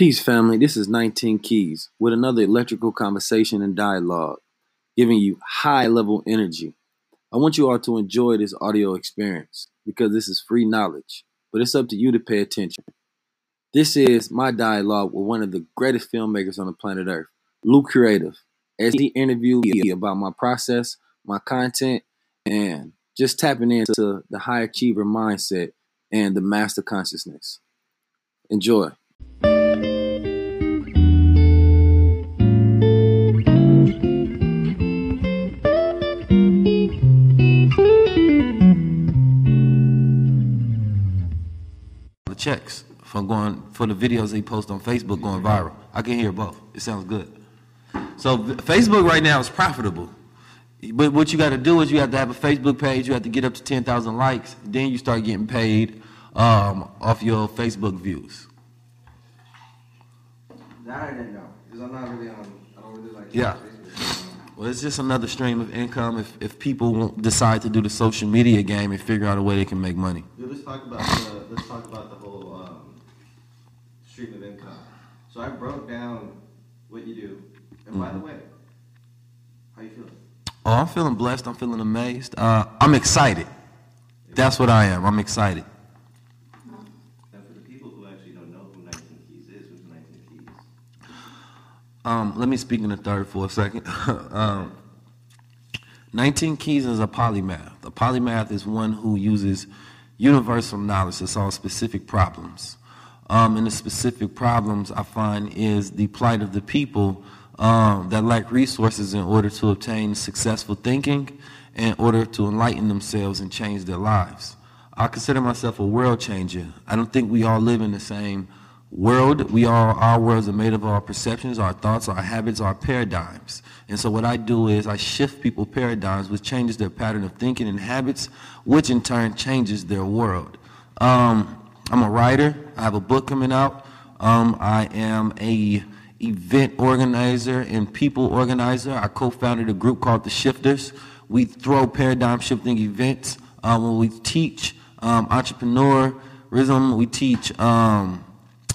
Peace, family. This is 19 Keys with another electrical conversation and dialogue, giving you high level energy. I want you all to enjoy this audio experience because this is free knowledge, but it's up to you to pay attention. This is my dialogue with one of the greatest filmmakers on the planet Earth, Lou Creative, as he interviewed me about my process, my content, and just tapping into the high achiever mindset and the master consciousness. Enjoy. Checks from going for the videos they post on Facebook going viral. I can hear both. It sounds good. So Facebook right now is profitable. But what you got to do is you have to have a Facebook page. You have to get up to 10,000 likes. Then you start getting paid um, off your Facebook views. That I didn't know because I'm not really on. I don't really like. Yeah. Well, it's just another stream of income if, if people decide to do the social media game and figure out a way they can make money. Yeah, let's talk about the, let's talk about the whole um, stream of income. So I broke down what you do, and mm-hmm. by the mm-hmm. way, how you feeling? Oh, I'm feeling blessed. I'm feeling amazed. Uh, I'm excited. That's what I am. I'm excited. Um, let me speak in the third for a second. um, 19 Keys is a polymath. A polymath is one who uses universal knowledge to solve specific problems. Um, and the specific problems I find is the plight of the people um, that lack resources in order to obtain successful thinking, in order to enlighten themselves and change their lives. I consider myself a world changer. I don't think we all live in the same world we all our worlds are made of our perceptions our thoughts our habits our paradigms. And so what i do is i shift people paradigms which changes their pattern of thinking and habits which in turn changes their world. Um, i'm a writer. I have a book coming out. Um, i am a event organizer and people organizer. I co-founded a group called the shifters. We throw paradigm shifting events. Um, when we teach um, entrepreneurism we teach um,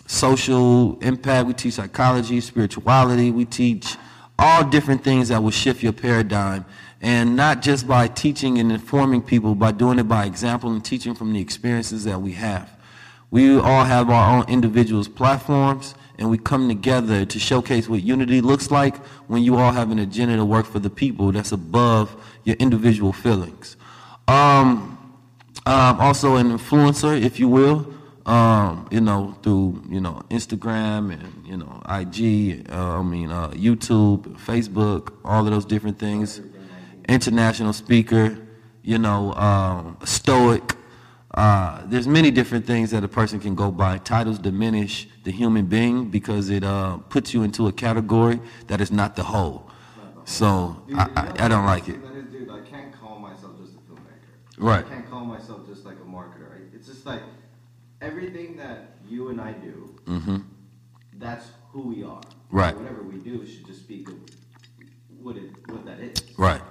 social impact. We teach psychology, spirituality. We teach all different things that will shift your paradigm. And not just by teaching and informing people, by doing it by example and teaching from the experiences that we have. We all have our own individuals' platforms, and we come together to showcase what unity looks like when you all have an agenda to work for the people that's above your individual feelings. Um, I'm also an influencer, if you will um, you know, through you know Instagram and you know IG, uh, I mean uh, YouTube, Facebook, all of those different things. International speaker, you know, um, stoic. Uh, there's many different things that a person can go by. Titles diminish the human being because it uh, puts you into a category that is not the whole. So I, I, I don't like it. Dude, I can't call myself just a filmmaker. Right. I can't call myself just like a marketer. It's just like everything that you and I do, that's who we are. Mm-hmm. Right. Whatever we do should just speak of what it what that is. Right.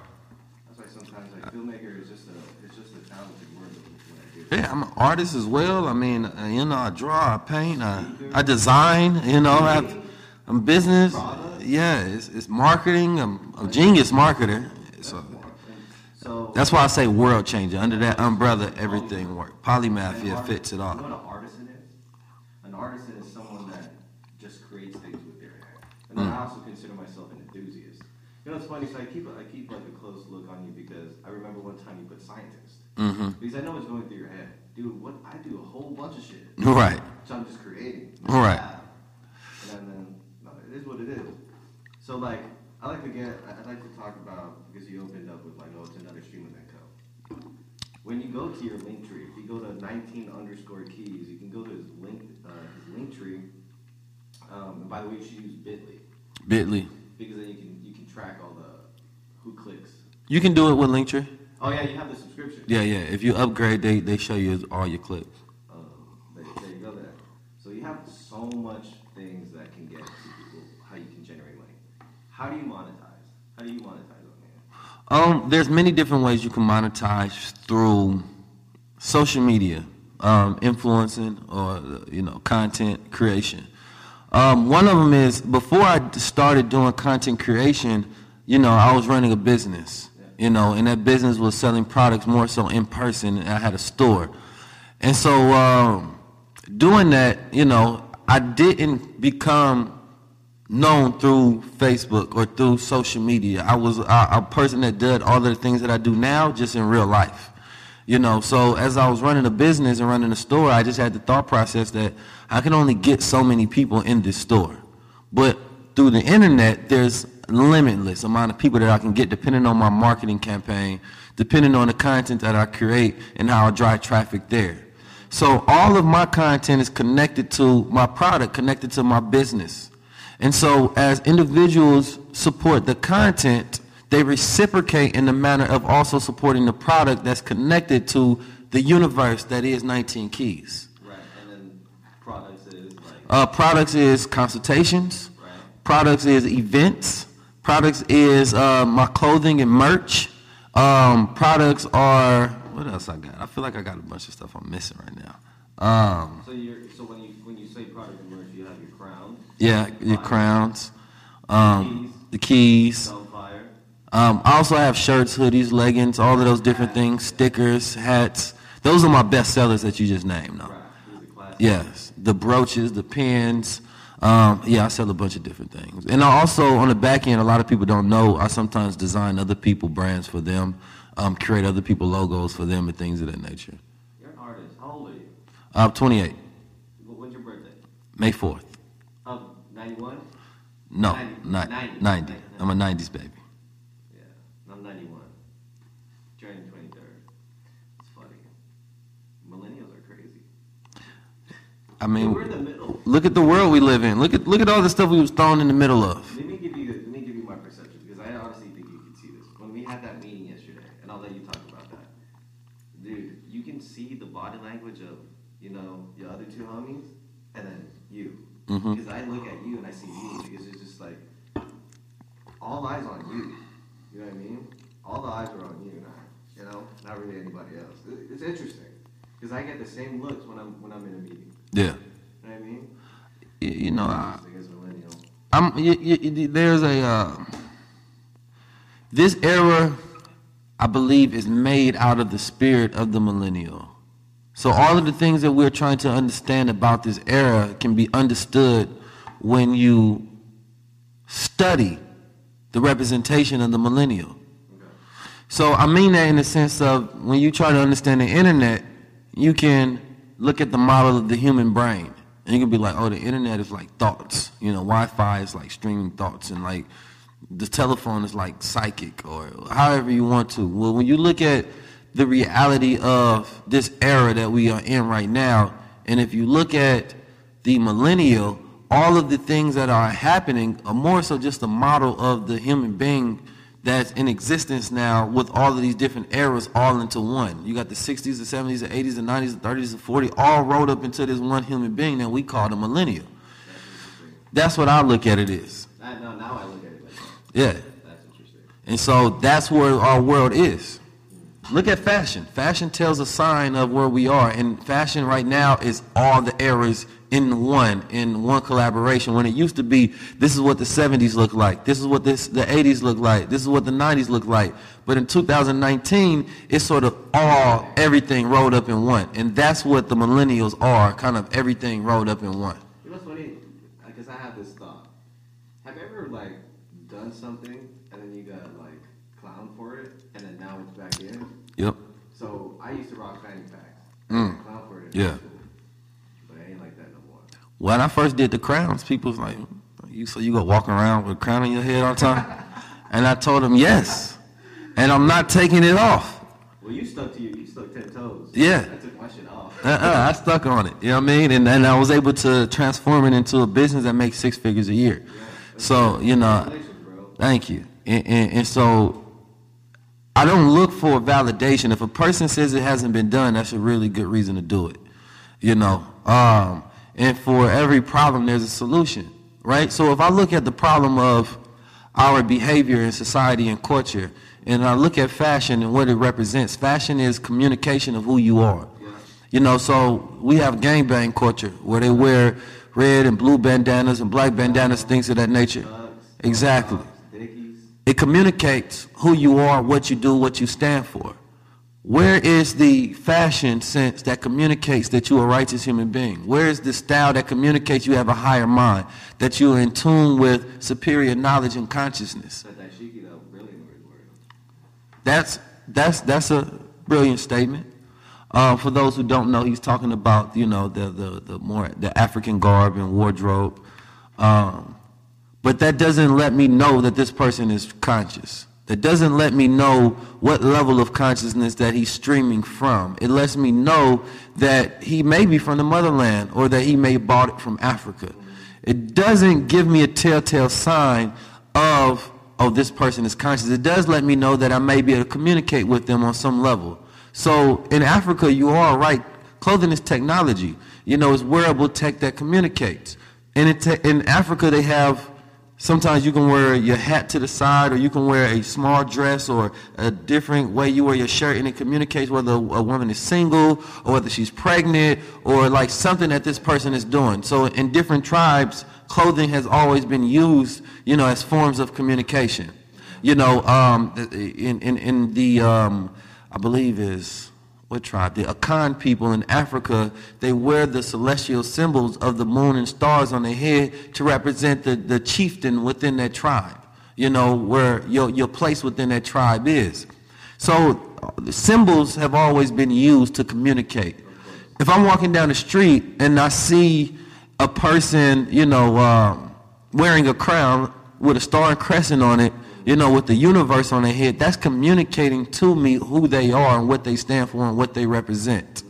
That's why sometimes like filmmaker is just a it's just a talented word of what I do. Yeah, I'm an artist as well. I mean, uh, you know, I draw, I paint, I, I design. You know, I have, I'm business. Yeah, it's, it's marketing. I'm a genius marketer. So So that's why I say world changer. Under that umbrella, everything works. Polymath yeah, fits it You know all. what an artisan is? An artisan is someone that just creates things with their hand. And then Mm. I also consider myself an enthusiast. You know, it's funny. So I keep I keep like a close look on you because I remember one time you put scientist. Mm-hmm. Because I know what's going through your head, dude. What I do a whole bunch of shit. Right. So I'm just creating. Right. And then no, it is what it is. So like, I like to get, I'd like to talk about because you opened up with like, oh, it's another stream of Echo. When you go to your link tree, if you go to 19 underscore keys, you can go to his link, uh, his link tree. Um, and by the way, you should use Bitly Bitly. because then you can you can track all the who clicks. You can do it with Linktree. Oh yeah, you have the subscription. Yeah, yeah. If you upgrade, they they show you all your clips. Um, there, there you go there. So you have so much things that can get to people how you can generate money. How do you monetize? How do you monetize on there? Um, there's many different ways you can monetize through social media, um, influencing or you know content creation. Um, one of them is before I started doing content creation, you know, I was running a business, you know, and that business was selling products more so in person. And I had a store, and so um, doing that, you know, I didn't become known through Facebook or through social media. I was a, a person that did all the things that I do now just in real life. You know, so as I was running a business and running a store, I just had the thought process that I can only get so many people in this store. But through the internet, there's limitless amount of people that I can get depending on my marketing campaign, depending on the content that I create and how I drive traffic there. So all of my content is connected to my product, connected to my business. And so as individuals support the content, they reciprocate in the manner of also supporting the product that's connected to the universe that is 19 Keys. Right, and then products is like Uh, products is consultations. right. Products is events. Products is uh, my clothing and merch. Um, products are what else I got? I feel like I got a bunch of stuff I'm missing right now. Um, So you're so when you when you say product and merch, you have your crown, yeah, your crowns, um, the keys. Um, I also have shirts, hoodies, leggings, all of those different things, stickers, hats. Those are my best sellers that you just named. Though. Right, these are classic. Yes, the brooches, the pins. Um, yeah, I sell a bunch of different things. And I also, on the back end, a lot of people don't know, I sometimes design other people brands for them, um, create other people logos for them and things of that nature. You're an artist. How old are you? I'm 28, Wh- When's your birthday? May 4th. 91? No, 90, not 90. 90. I'm a 90s baby. Yeah, I'm 91. Turning 23rd. It's funny. Millennials are crazy. I mean, We're in the middle. look at the world we live in. Look at look at all the stuff we was thrown in the middle of. Let me give you let me give you my perception because I honestly think you can see this. When we had that meeting yesterday, and I'll let you talk about that, dude. You can see the body language of you know your other two homies, and then you. Mhm. Because I look at you and I see you because it's just like all eyes on you. You know what I mean? All the eyes are on you now. You know, not really anybody else. It- It's interesting because I get the same looks when I'm when I'm in a meeting. Yeah. You know what I mean? Y- You know, I, Interesting as a millennial. I'm, y- y- y- there's a uh, this era, I believe, is made out of the spirit of the millennial. So all of the things that we're trying to understand about this era can be understood when you study the representation of the millennial. So I mean that in the sense of when you try to understand the internet, you can look at the model of the human brain. And you can be like, oh, the internet is like thoughts. You know, Wi-Fi is like streaming thoughts and like the telephone is like psychic or however you want to. Well, when you look at the reality of this era that we are in right now, and if you look at the millennial, all of the things that are happening are more so just a model of the human being that's in existence now with all of these different eras all into one. You got the 60s, the 70s, the 80s, the 90s, the 30s, the 40s, all rolled up into this one human being that we call the millennial. That's what I look at it is. I, no, now I look at it like that. Yeah. That's interesting. And so that's where our world is. Look at fashion. Fashion tells a sign of where we are. And fashion right now is all the eras in one, in one collaboration. When it used to be, this is what the 70s look like. This is what this, the 80s look like. This is what the 90s look like. But in 2019, it's sort of all, everything rolled up in one. And that's what the millennials are, kind of everything rolled up in one. You know what's funny? Because I have this thought. Have you ever like done something and then you got like clown for it, and then now it's back in? Yep. So I used to rock fanny packs. Mm. Clown for it. in Yeah. But it ain't like that no more. When I first did the crowns, people was like, "You so you go walking around with a crown on your head all the time?" and I told them, "Yes," and I'm not taking it off. Well, you stuck to your, you stuck ten toes. Yeah. I took my shit off. Uh-uh, I stuck on it. You know what I mean? And and I was able to transform it into a business that makes six figures a year. So you know, bro. thank you. And, and, and so I don't look for validation. If a person says it hasn't been done, that's a really good reason to do it. You know, um, and for every problem, there's a solution, right? So if I look at the problem of our behavior in society and culture, and I look at fashion and what it represents, fashion is communication of who you are. You know, so we have gangbang culture where they wear red and blue bandanas and black bandanas, things of that nature. Exactly. It communicates who you are, what you do, what you stand for. Where is the fashion sense that communicates that you're a righteous human being? Where is the style that communicates you have a higher mind, that you're in tune with superior knowledge and consciousness? Said that Shiki though, brilliant word. word. That's that's that's a brilliant statement. Uh, for those who don't know, he's talking about you know the the, the more the African garb and wardrobe, um, but that doesn't let me know that this person is conscious. That doesn't let me know what level of consciousness that he's streaming from. It lets me know that he may be from the motherland or that he may bought it from Africa. It doesn't give me a telltale sign of, oh, this person is conscious. It does let me know that I may be able to communicate with them on some level. So in Africa, you are right. Clothing is technology. You know, it's wearable tech that communicates. And in, in Africa, they have Sometimes you can wear your hat to the side, or you can wear a small dress, or a different way you wear your shirt, and it communicates whether a woman is single, or whether she's pregnant, or like something that this person is doing. So in different tribes, clothing has always been used, you know, as forms of communication. You know, um, in, in, in the, um, I believe is, what tribe? The Akan people in Africa, they wear the celestial symbols of the moon and stars on their head to represent the, the chieftain within that tribe, you know, where your, your place within that tribe is. So the symbols have always been used to communicate. If I'm walking down the street and I see a person, you know, um, wearing a crown with a star and crescent on it, you know, with the universe on their head, that's communicating to me who they are and what they stand for and what they represent.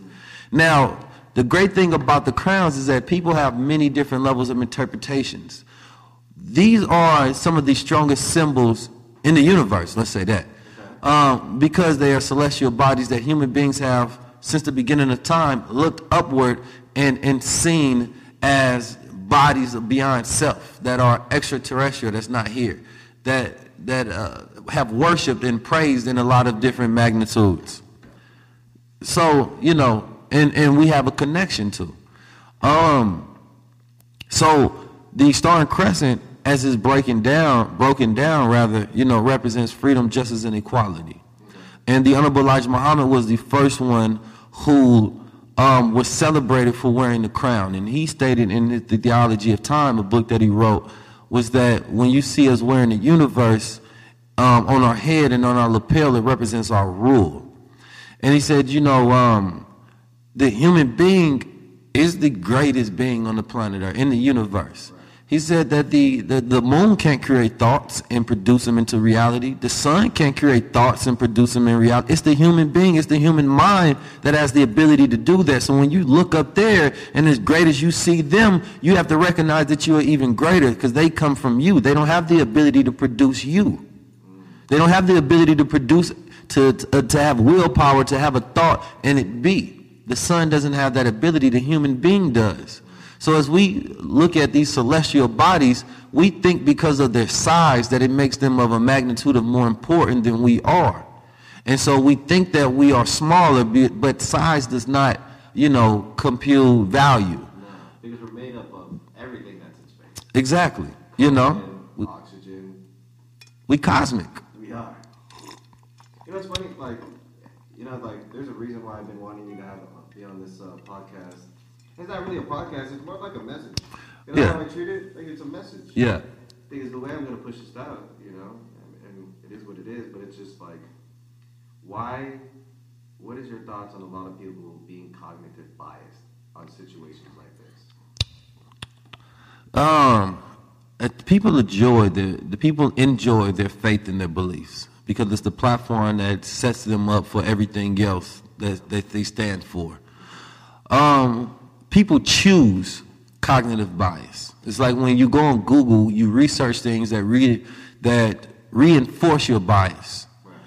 Now, the great thing about the crowns is that people have many different levels of interpretations. These are some of the strongest symbols in the universe, let's say that, um, because they are celestial bodies that human beings have, since the beginning of time, looked upward and, and seen as bodies beyond self that are extraterrestrial, that's not here, that that uh, have worshipped and praised in a lot of different magnitudes. So you know, and and we have a connection to. Um, so the star and crescent, as is breaking down, broken down rather, you know, represents freedom, justice, and equality. And the Honorable Elijah Muhammad was the first one who um, was celebrated for wearing the crown. And he stated in the Theology of Time, a book that he wrote, was that when you see us wearing the universe um, on our head and on our lapel, it represents our rule. And he said, you know, um, the human being is the greatest being on the planet or in the universe. He said that the, the, the moon can't create thoughts and produce them into reality. The sun can't create thoughts and produce them in reality. It's the human being, it's the human mind that has the ability to do that. So when you look up there and as great as you see them, you have to recognize that you are even greater because they come from you. They don't have the ability to produce you. They don't have the ability to produce, to, to, uh, to have willpower, to have a thought and it be. The sun doesn't have that ability, the human being does. So as we look at these celestial bodies, we think because of their size that it makes them of a magnitude of more important than we are. And so we think that we are smaller, but size does not, you know, compute value. No, because we're made up of everything that's in space. Exactly. You know? We, oxygen. We cosmic. We are. You know, it's funny, like, you know, like, there's a reason why I've been wanting you to have be on this uh, podcast. It's not really a podcast, it's more like a message. You know yeah. how I treat it? Like, it's a message. Yeah. Because the way I'm going to push this out, you know, and, and it is what it is, but it's just like, why, what is your thoughts on a lot of people being cognitive biased on situations like this? Um, people enjoy the the people enjoy their faith and their beliefs because it's the platform that sets them up for everything else that, that they stand for. Um, people choose cognitive bias. It's like when you go on Google, you research things that re- that reinforce your bias.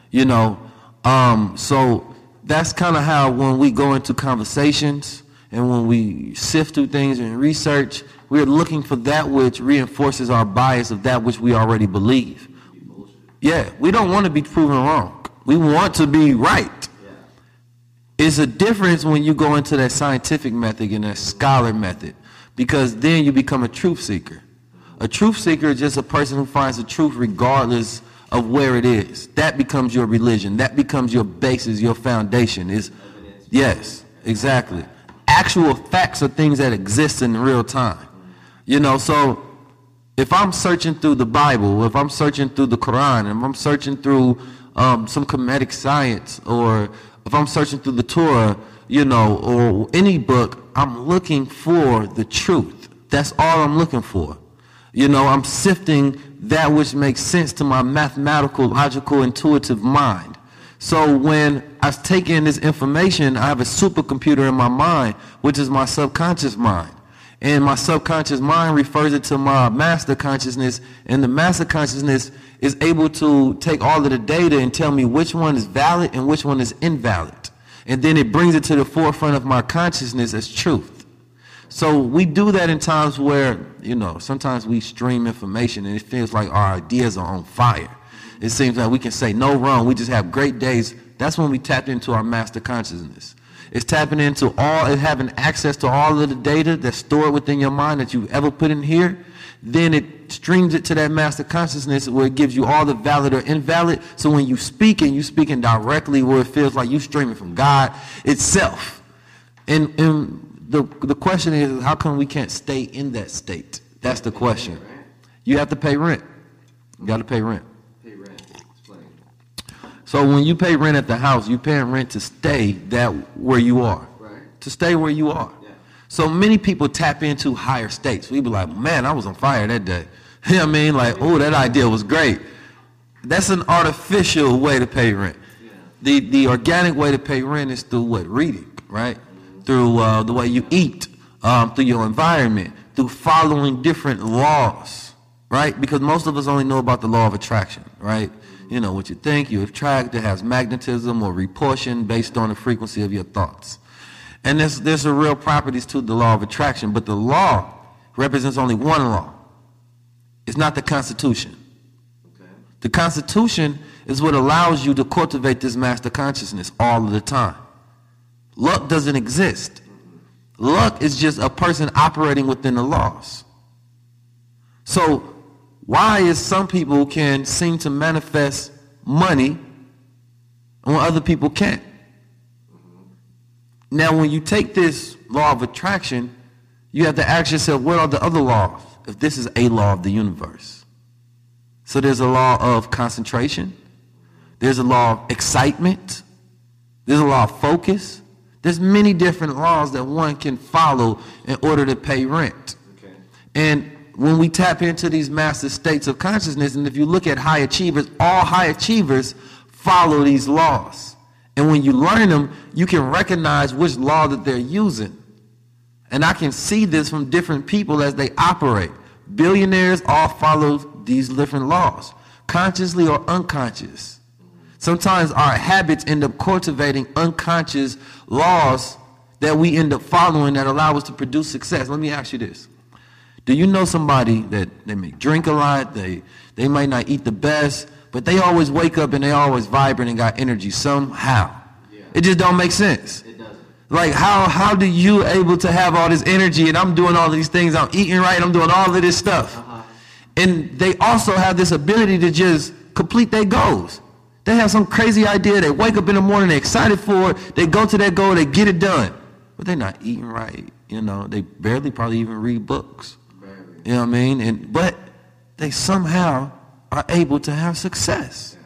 You know, um, so that's kind of how when we go into conversations and when we sift through things and research, we're looking for that which reinforces our bias of that which we already believe. Yeah, we don't want to be proven wrong. We want to be right. It's a difference when you go into that scientific method and that scholar method because then you become a truth seeker. A truth seeker is just a person who finds the truth regardless of where it is. That becomes your religion. That becomes your basis, your foundation. Is yes, exactly. Actual facts are things that exist in real time. You know, so if I'm searching through the Bible, if I'm searching through the Quran, if I'm searching through um, some Kemetic science, or if I'm searching through the Torah, you know, or any book, I'm looking for the truth. That's all I'm looking for. You know, I'm sifting that which makes sense to my mathematical, logical, intuitive mind. So when I take in this information, I have a supercomputer in my mind, which is my subconscious mind. And my subconscious mind refers it to my master consciousness, and the master consciousness is able to take all of the data and tell me which one is valid and which one is invalid. And then it brings it to the forefront of my consciousness as truth. So we do that in times where, you know, sometimes we stream information and it feels like our ideas are on fire. It seems like we can say no wrong. We just have great days. That's when we tap into our master consciousness. It's tapping into all, and having access to all of the data that's stored within your mind that you've ever put in here. Then it streams it to that master consciousness where it gives you all the valid or invalid. So when you speak and you speaking directly where it feels like you streaming from God itself. And, and the, the question is, how come we can't stay in that state? That's the question. You have to pay rent. You got to pay rent. Pay rent. So when you pay rent at the house, you paying rent to stay that where you are. Right. To stay where you are. So many people tap into higher states. We be like, man, I was on fire that day. You know what I mean? Like, oh, that idea was great. That's an artificial way to pay rent. Yeah. The the organic way to pay rent is through what? Reading, right? through uh, the way you eat, um, through your environment, through following different laws, right? Because most of us only know about the law of attraction, right? You know, what you think, you attract, it has magnetism or repulsion based on the frequency of your thoughts. And there's, there's a real properties to the law of attraction, but the law represents only one law. It's not the Constitution. Okay. The Constitution is what allows you to cultivate this master consciousness all of the time. Luck doesn't exist. Luck is just a person operating within the laws. So why is some people can seem to manifest money when other people can't? Now when you take this law of attraction, you have to ask yourself, what are the other laws? If this is a law of the universe. So there's a law of concentration. There's a law of excitement. There's a law of focus. There's many different laws that one can follow in order to pay rent. Okay. And when we tap into these master states of consciousness, and if you look at high achievers, all high achievers follow these laws. And when you learn them, you can recognize which law that they're using. And I can see this from different people as they operate. Billionaires all follow these different laws. consciously or unconscious. Sometimes our habits end up cultivating unconscious laws that we end up following that allow us to produce success. Let me ask you this. Do you know somebody that they may drink a lot, they, they might not eat the best, but they always wake up and they always vibrant and got energy somehow? Yeah. It just don't make sense. It doesn't. Like how how do you able to have all this energy and I'm doing all these things, I'm eating right, I'm doing all of this stuff. Uh-huh. And they also have this ability to just complete their goals. They have some crazy idea, they wake up in the morning, they're excited for it, they go to that goal, they get it done. But they're not eating right, you know, they barely probably even read books. Barely. You know what I mean? And but they somehow are able to have success.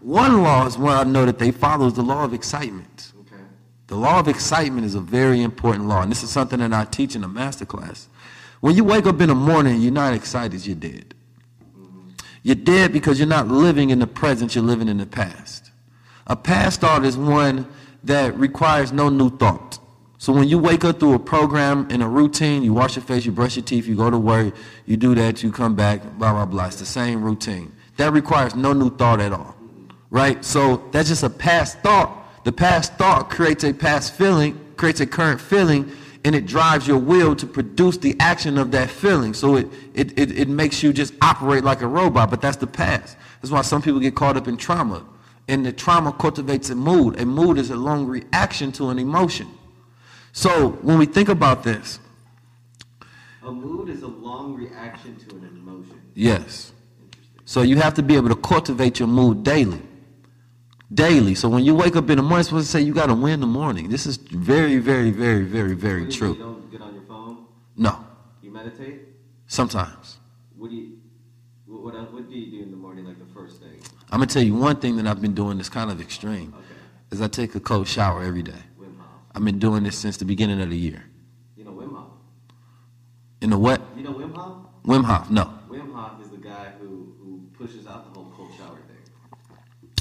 One law is one I know that they follow is the law of excitement. Okay. The law of excitement is a very important law, and this is something that I teach in a master class. When you wake up in the morning you're not excited, you're dead. Mm-hmm. You're dead because you're not living in the present, you're living in the past. A past thought is one that requires no new thought. So when you wake up through a program in a routine, you wash your face, you brush your teeth, you go to work, you do that, you come back, blah, blah, blah. It's the same routine. That requires no new thought at all. Right? So that's just a past thought. The past thought creates a past feeling, creates a current feeling, and it drives your will to produce the action of that feeling. So it, it, it, it makes you just operate like a robot, but that's the past. That's why some people get caught up in trauma. And the trauma cultivates a mood. A mood is a long reaction to an emotion. So when we think about this, A mood is a long reaction to an emotion. yes. Interesting. So you have to be able to cultivate your mood daily. Daily. So when you wake up in the morning, it's supposed to say you got to win in the morning. This is very, very, very, very, very do you do? You true. don't get on your phone. No. You meditate. Sometimes. What do you? What, what what do you do in the morning? Like the first thing. I'm gonna tell you one thing that I've been doing that's kind of extreme. Okay. Is I take a cold shower every day. I've been doing this since the beginning of the year. You know Wim Hof. In the what? You know Wim Hof? Wim Hof. No. Wim Hof is the guy who, who pushes out the whole cold shower thing.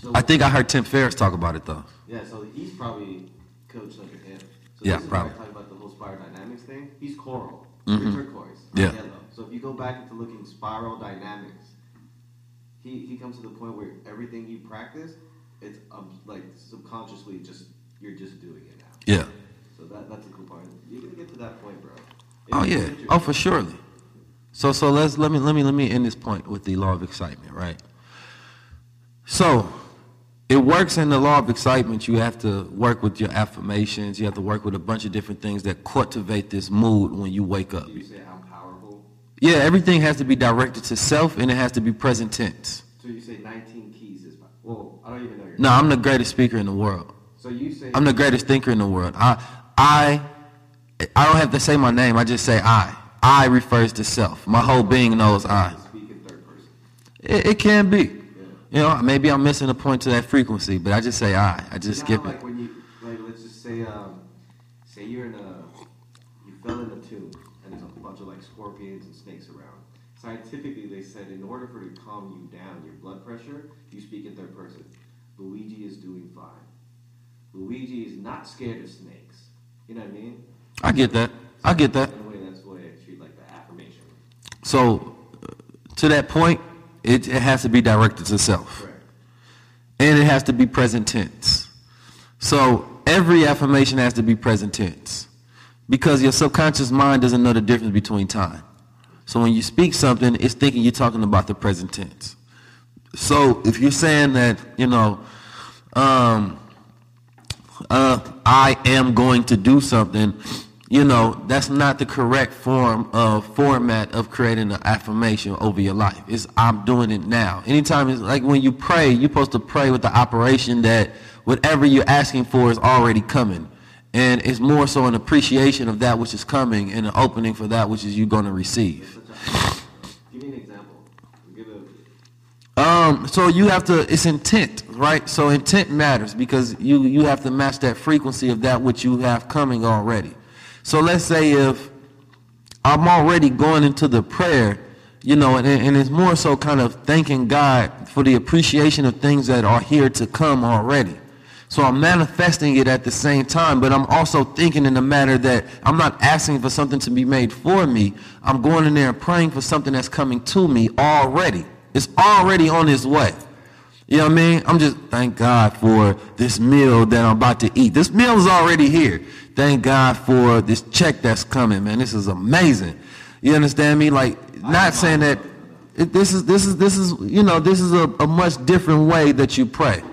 So, I think I heard Tim Ferriss talk about it though. Yeah, so he's probably coached under him. So Yeah, probably. Where I talk about the whole spiral dynamics thing. He's coral. mm-hmm. Turquoise. Yeah. Yellow. So if you go back into looking spiral dynamics, he, he comes to the point where everything you practice, it's um, like subconsciously just you're just doing it. Yeah. So that that's a cool part. You're gonna get to that point, bro. Oh yeah. Oh for surely. So so let's let me let me let me end this point with the law of excitement, right? So it works in the law of excitement. You have to work with your affirmations. You have to work with a bunch of different things that cultivate this mood when you wake up. You say I'm powerful? Yeah, everything has to be directed to self and it has to be present tense. So you say 19 keys is well, I don't even know your. No, I'm the greatest speaker in the world. So you say I'm the greatest thinker in the world. I, I, I don't have to say my name. I just say I. I refers to self. My whole being knows I. Speak in third person. It, it can be. You know, maybe I'm missing a point to that frequency, but I just say I. I just skip it. Like when you, like, let's just say, um, say you're in a, you fell in a tomb, and there's a bunch of like scorpions and snakes around. Scientifically, they said in order for it to calm you down, your blood pressure, you speak in third person. Luigi is doing fine. Luigi is not scared of snakes. You know what I mean? I get that. I get that. In a way, that's the way I treat like the affirmation. So, uh, to that point, it, it has to be directed to self. Correct. and it has to be present tense. So every affirmation has to be present tense because your subconscious mind doesn't know the difference between time. So when you speak something, it's thinking you're talking about the present tense. So if you're saying that, you know, um, uh, I am going to do something, you know, that's not the correct form of format of creating an affirmation over your life. It's I'm doing it now. Anytime it's like when you pray, you're supposed to pray with the operation that whatever you're asking for is already coming. And it's more so an appreciation of that which is coming and an opening for that which is you're going to receive. Give me an example. Um, so you have to, it's intent, right? So intent matters because you, you have to match that frequency of that which you have coming already. So let's say if I'm already going into the prayer, you know, and, and it's more so kind of thanking God for the appreciation of things that are here to come already. So I'm manifesting it at the same time, but I'm also thinking in the matter that I'm not asking for something to be made for me. I'm going in there and praying for something that's coming to me already. It's already on its way. You know what I mean? I'm just thank God for this meal that I'm about to eat. This meal is already here. Thank God for this check that's coming, man. This is amazing. You understand me? Like not saying that it, this is this is this is you know this is a, a much different way that you pray.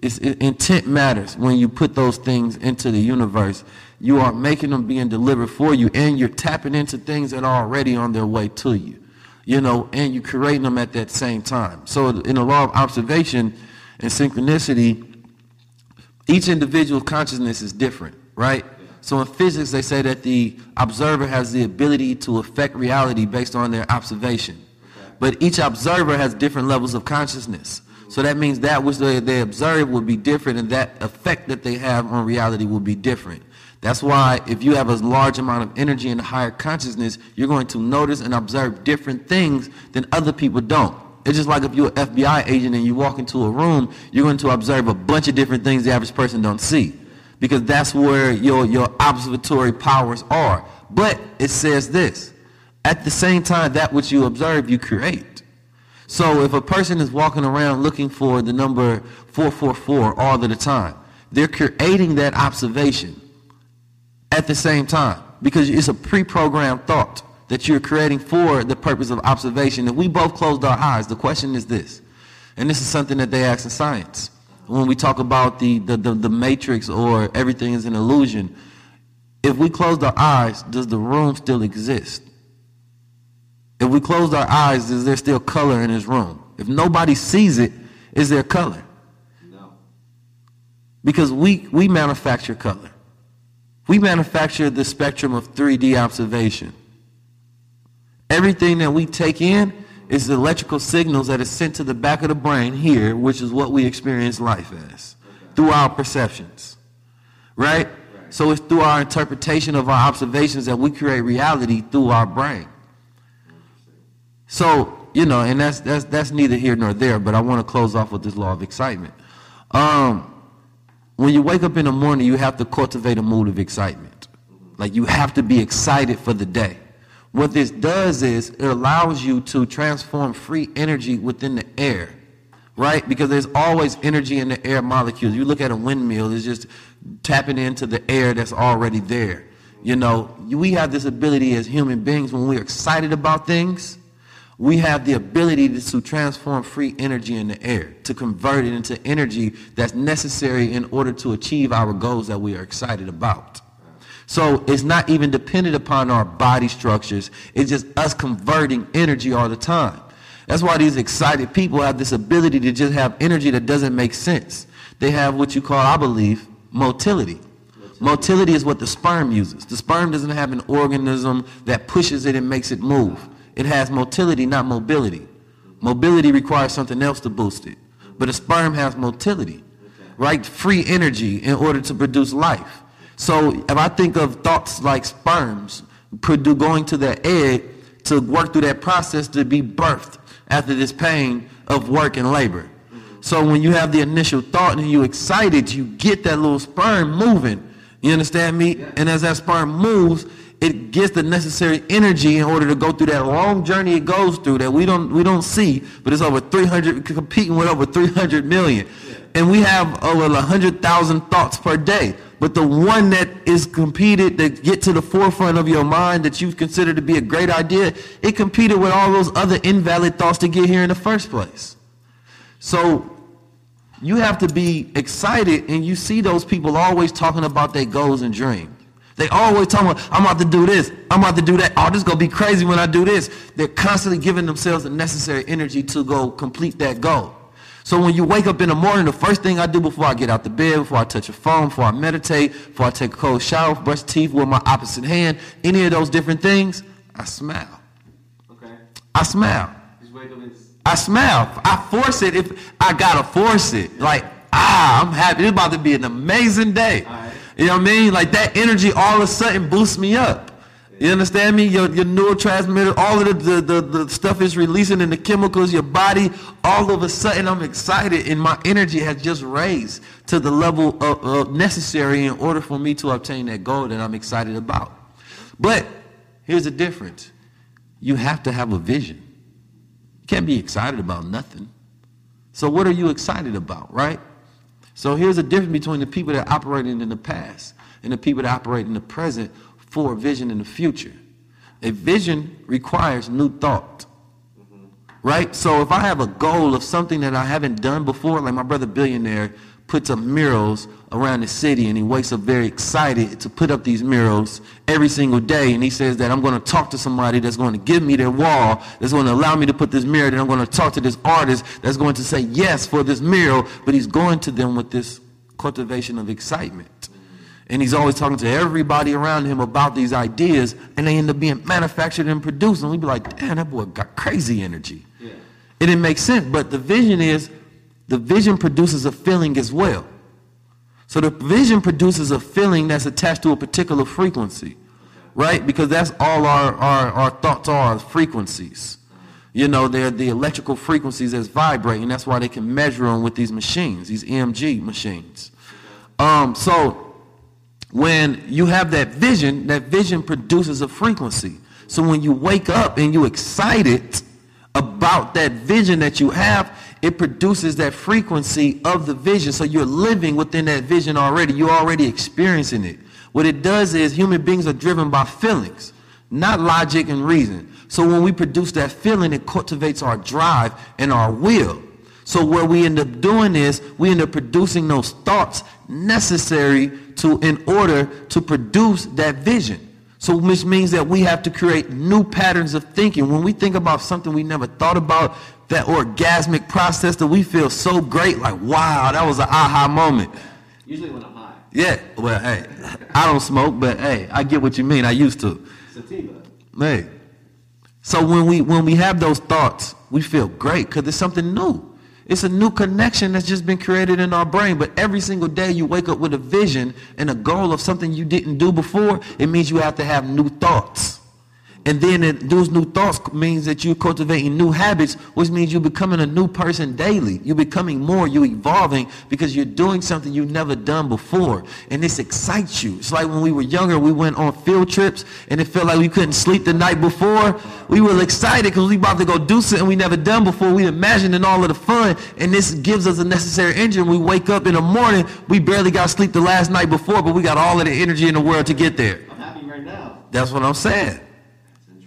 It's, it, intent matters when you put those things into the universe. You are making them being delivered for you, and you're tapping into things that are already on their way to you you know, and you're creating them at that same time. So in the law of observation and synchronicity, each individual consciousness is different, right? So in physics, they say that the observer has the ability to affect reality based on their observation. But each observer has different levels of consciousness. So that means that which they, they observe will be different and that effect that they have on reality will be different. That's why if you have a large amount of energy and higher consciousness, you're going to notice and observe different things than other people don't. It's just like if you're an FBI agent and you walk into a room, you're going to observe a bunch of different things the average person don't see. Because that's where your, your observatory powers are. But it says this. At the same time, that which you observe, you create. So if a person is walking around looking for the number 444 all of the time, they're creating that observation at the same time because it's a pre-programmed thought that you're creating for the purpose of observation. If we both closed our eyes, the question is this, and this is something that they ask in science. When we talk about the, the, the, the matrix or everything is an illusion, if we closed our eyes, does the room still exist? If we closed our eyes, is there still color in this room? If nobody sees it, is there color? No. Because we, we manufacture color. We manufacture the spectrum of 3D observation. Everything that we take in is electrical signals that is sent to the back of the brain here, which is what we experience life as, through our perceptions. Right? So it's through our interpretation of our observations that we create reality through our brain. So, you know, and that's that's that's neither here nor there, but I want to close off with this law of excitement. Um, when you wake up in the morning, you have to cultivate a mood of excitement. Like you have to be excited for the day. What this does is it allows you to transform free energy within the air, right? Because there's always energy in the air molecules. You look at a windmill, it's just tapping into the air that's already there. You know, we have this ability as human beings when we're excited about things we have the ability to transform free energy in the air, to convert it into energy that's necessary in order to achieve our goals that we are excited about. So it's not even dependent upon our body structures. It's just us converting energy all the time. That's why these excited people have this ability to just have energy that doesn't make sense. They have what you call, I believe, motility. Motility is what the sperm uses. The sperm doesn't have an organism that pushes it and makes it move. It has motility, not mobility. Mobility requires something else to boost it. But a sperm has motility, right? Free energy in order to produce life. So if I think of thoughts like sperms going to the egg to work through that process to be birthed after this pain of work and labor. So when you have the initial thought and you're excited, you get that little sperm moving. You understand me? And as that sperm moves, it gets the necessary energy in order to go through that long journey it goes through that we don't we don't see, but it's over 300 competing with over 300 million, and we have over 100,000 thoughts per day. But the one that is competed that get to the forefront of your mind that you consider to be a great idea, it competed with all those other invalid thoughts to get here in the first place. So you have to be excited, and you see those people always talking about their goals and dreams. They always talking about, I'm about to do this. I'm about to do that. Oh, this is going to be crazy when I do this. They're constantly giving themselves the necessary energy to go complete that goal. So when you wake up in the morning, the first thing I do before I get out the bed, before I touch a phone, before I meditate, before I take a cold shower, brush teeth with my opposite hand, any of those different things, I smile. Okay. I smile. Just wake up. I smile. I force it if I gotta force it. Like, ah, I'm happy. It's about to be an amazing day. You know what I mean? Like that energy all of a sudden boosts me up. You understand me? Your, your neurotransmitter, all of the, the, the, the stuff is releasing in the chemicals, your body, all of a sudden I'm excited and my energy has just raised to the level of, of necessary in order for me to obtain that goal that I'm excited about. But here's the difference. You have to have a vision. You can't be excited about nothing. So what are you excited about, right? So here's the difference between the people that operated in the past and the people that operate in the present for a vision in the future. A vision requires new thought. Right? So if I have a goal of something that I haven't done before, like my brother billionaire puts up murals around the city and he wakes up very excited to put up these murals every single day. And he says that I'm going to talk to somebody that's going to give me their wall that's going to allow me to put this mural and I'm going to talk to this artist that's going to say yes for this mural. But he's going to them with this cultivation of excitement. And he's always talking to everybody around him about these ideas and they end up being manufactured and produced. And we'd be like damn that boy got crazy energy. Yeah. it didn't make sense but the vision is the vision produces a feeling as well so the vision produces a feeling that's attached to a particular frequency, right? Because that's all our, our, our thoughts are, frequencies. You know, they're the electrical frequencies that's vibrating. That's why they can measure them with these machines, these EMG machines. Um, so when you have that vision, that vision produces a frequency. So when you wake up and you're excited about that vision that you have, it produces that frequency of the vision. So you're living within that vision already. You're already experiencing it. What it does is human beings are driven by feelings, not logic and reason. So when we produce that feeling, it cultivates our drive and our will. So what we end up doing is we end up producing those thoughts necessary to in order to produce that vision. So which means that we have to create new patterns of thinking. When we think about something we never thought about, that orgasmic process that we feel so great, like wow, that was an aha moment. Usually when I'm high. Yeah, well, hey, I don't smoke, but hey, I get what you mean. I used to. Sativa. Hey. So when we when we have those thoughts, we feel great because it's something new. It's a new connection that's just been created in our brain. But every single day you wake up with a vision and a goal of something you didn't do before, it means you have to have new thoughts. And then it, those new thoughts means that you're cultivating new habits, which means you're becoming a new person daily. You're becoming more, you're evolving because you're doing something you've never done before. And this excites you. It's like when we were younger, we went on field trips and it felt like we couldn't sleep the night before. We were excited because we about to go do something we never done before. We imagining all of the fun and this gives us a necessary energy. We wake up in the morning, we barely got sleep the last night before, but we got all of the energy in the world to get there. I'm happy right now. That's what I'm saying.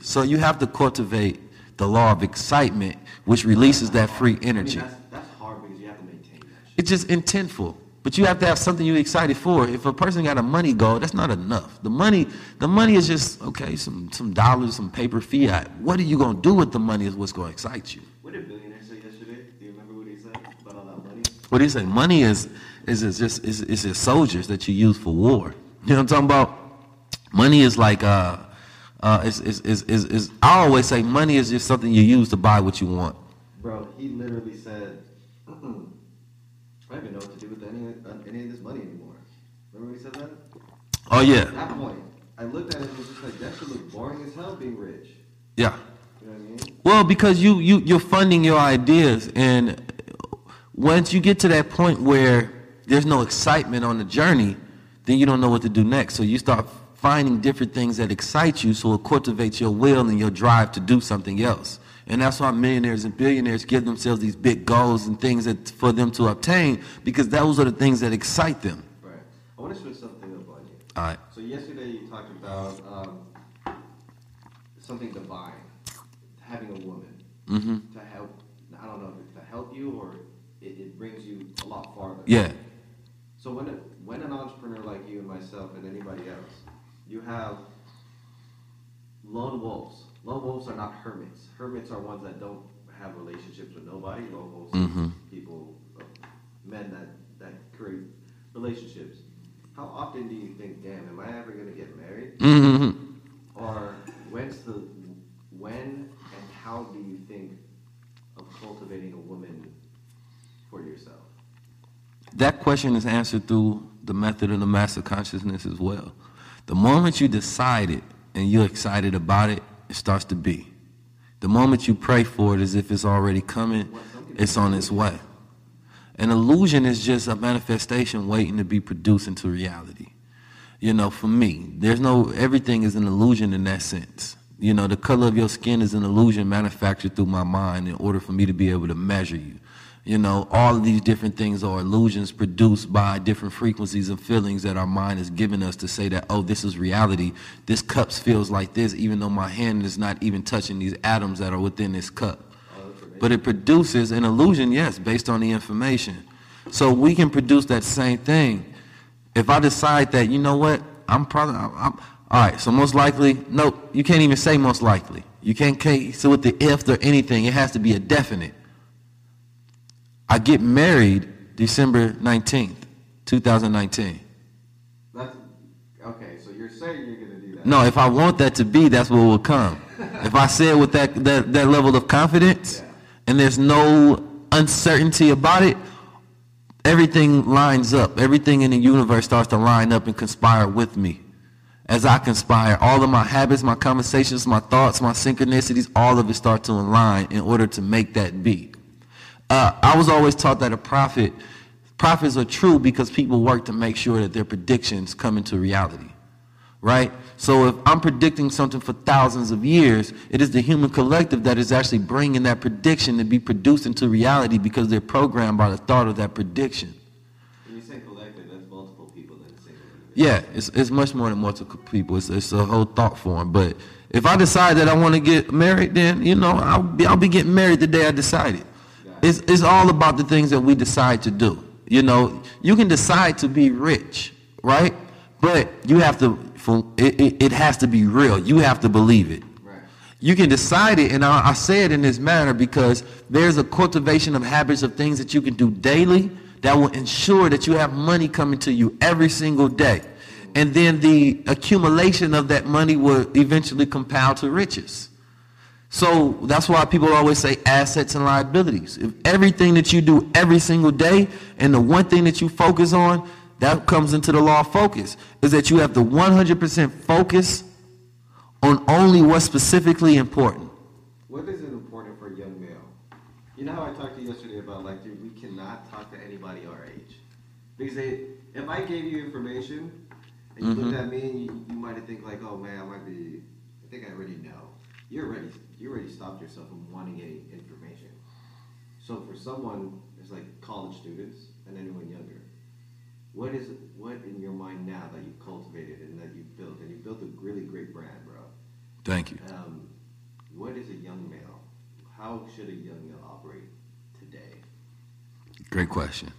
So you have to cultivate the law of excitement, which releases that free I mean, energy. that's, that's hard because you have to maintain that shit. It's just intentful. But you have to have something you're excited for. If a person got a money goal, that's not enough. The money, the money is just okay, some some dollars, some paper fiat. What are you gonna do with the money is what's gonna excite you. What did billionaire say yesterday? Do you remember what he said about all that money? What do you say? Money is is is just is is just soldiers that you use for war. You know what I'm talking about? Money is like uh uh is is is is, is I always say money is just something you use to buy what you want. Bro, he literally said, I don't even know what to do with any, uh, any of this money anymore. Remember when he said that? Oh yeah, At that point, I looked at it and was just like, that should look boring as hell being rich. yeah. You know what I mean? Well, because you you you're funding your ideas, and once you get to that point where there's no excitement on the journey, then you don't know what to do next. So you start finding different things that excite you, so it cultivates your will and your drive to do something else. And that's why millionaires and billionaires give themselves these big goals and things that for them to obtain, because those are the things that excite them. Right. I want to switch something up on you. All right. So yesterday you talked about um, something divine, having a woman Mm-hmm. to help. I don't know if it's to help you or it, it brings you a lot farther. Yeah. So when a, when an entrepreneur like you and myself and anybody else, you have lone wolves. Lone wolves are not hermits. Hermits are ones that don't have relationships with nobody. Lone wolves Mhm. are people, uh, men that that create relationships. How often do you think, damn, am I ever gonna get married? Mm-hmm. Or when's the when and how do you think of cultivating a woman for yourself? That question is answered through the method of the master consciousness as well. The moment you decide it and you're excited about it, it starts to be. The moment you pray for it as if it's already coming, it's on its way. An illusion is just a manifestation waiting to be produced into reality. You know, for me, there's no, everything is an illusion in that sense. You know, the color of your skin is an illusion manufactured through my mind in order for me to be able to measure you. You know, all of these different things are illusions produced by different frequencies and feelings that our mind has given us to say that, oh, this is reality. This cup feels like this, even though my hand is not even touching these atoms that are within this cup. But it produces an illusion, yes, based on the information. So we can produce that same thing. If I decide that, you know what, I'm probably, I'm, I'm, all right, so most likely, nope, you can't even say most likely. You can't case with the if or anything. It has to be a definite. I get married December 19th, 2019. That's okay. So you're saying you're gonna do that? No, if I want that to be, that's what will come. if I say it with that, that, that level of confidence Yeah. and there's no uncertainty about it, everything lines up. Everything in the universe starts to line up and conspire with me. As I conspire, all of my habits, my conversations, my thoughts, my synchronicities, all of it start to align in order to make that be. Uh, I was always taught that a prophet, prophets are true because people work to make sure that their predictions come into reality, right? So if I'm predicting something for thousands of years, it is the human collective that is actually bringing that prediction to be produced into reality because they're programmed by the thought of that prediction. When you say collective, that's multiple people in a single individual. Yeah, it's, it's much more than multiple people. It's, it's a whole thought form. But if I decide that I want to get married, then, you know, I'll be, I'll be getting married the day I decided. It's, it's all about the things that we decide to do. You know, you can decide to be rich, right? But you have to, for, it, it, it has to be real. You have to believe it. Right. You can decide it, and I, I say it in this manner because there's a cultivation of habits of things that you can do daily that will ensure that you have money coming to you every single day. And then the accumulation of that money will eventually compile to riches. So that's why people always say assets and liabilities. If everything that you do every single day and the one thing that you focus on, that comes into the law of focus, is that you have the 100% focus on only what's specifically important. What is it important for a young male? You know how I talked to you yesterday about like, dude, we cannot talk to anybody our age. Because they, if I gave you information and you looked mm-hmm. at me and you, you might think like, oh man, I might be, I think I already know. You're already, you already stopped yourself from wanting any information. So for someone, it's like college students and anyone younger. What is what in your mind now that you've cultivated and that you've built and you built a really great brand, bro? Thank you. Um, what is a young male? How should a young male operate today? Great question.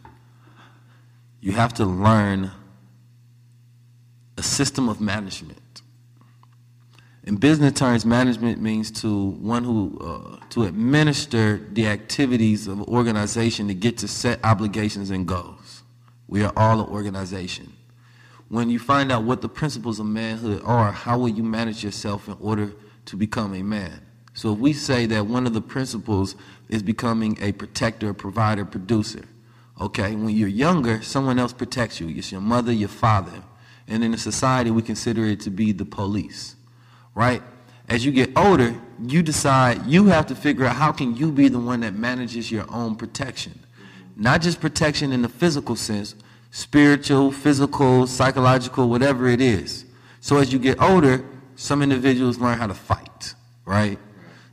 You have to learn a system of management. In business terms, management means to one who uh, to administer the activities of an organization to get to set obligations and goals. We are all an organization. When you find out what the principles of manhood are, how will you manage yourself in order to become a man? So if we say that one of the principles is becoming a protector, provider, producer, okay, when you're younger, someone else protects you. It's your mother, your father. And in a society, we consider it to be the police, right? As you get older, you decide you have to figure out how can you be the one that manages your own protection. Not just protection in the physical sense, spiritual, physical, psychological, whatever it is. So as you get older, some individuals learn how to fight, right?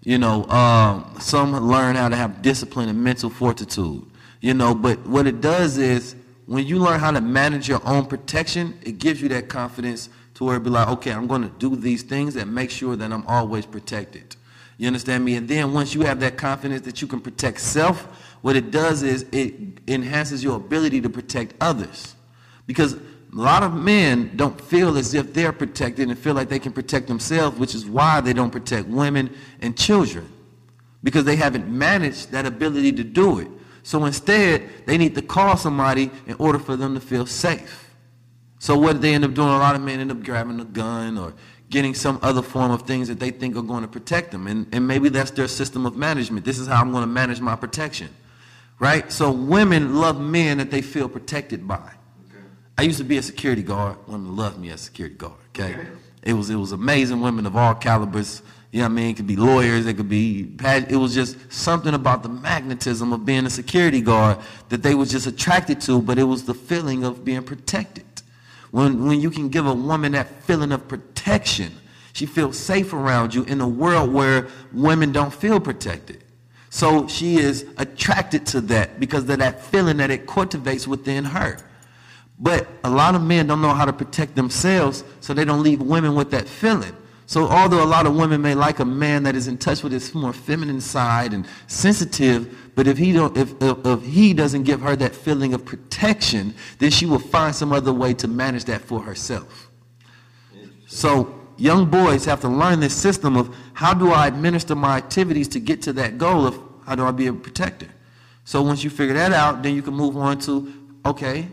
You know, um, some learn how to have discipline and mental fortitude. You know, but what it does is when you learn how to manage your own protection, it gives you that confidence to where it be like, okay, I'm going to do these things that make sure that I'm always protected. You understand me? And then once you have that confidence that you can protect self, what it does is it enhances your ability to protect others. Because a lot of men don't feel as if they're protected and feel like they can protect themselves, which is why they don't protect women and children. Because they haven't managed that ability to do it. So instead, they need to call somebody in order for them to feel safe. So what they end up doing, a lot of men end up grabbing a gun or getting some other form of things that they think are going to protect them. And, and maybe that's their system of management. This is how I'm going to manage my protection. Right? So women love men that they feel protected by. I used to be a security guard. Women loved me as a security guard. Okay? It was it was amazing women of all calibers. You know what I mean? It could be lawyers, it could be it was just something about the magnetism of being a security guard that they was just attracted to, but it was the feeling of being protected. When when you can give a woman that feeling of protection, She feels safe around you in a world where women don't feel protected. So she is attracted to that because of that feeling that it cultivates within her. But a lot of men don't know how to protect themselves, so they don't leave women with that feeling. So although a lot of women may like a man that is in touch with his more feminine side and sensitive, but if he don't, if, if, if he doesn't give her that feeling of protection, then she will find some other way to manage that for herself. So young boys have to learn this system of how do I administer my activities to get to that goal of how do I be a protector. So once you figure that out, then you can move on to okay,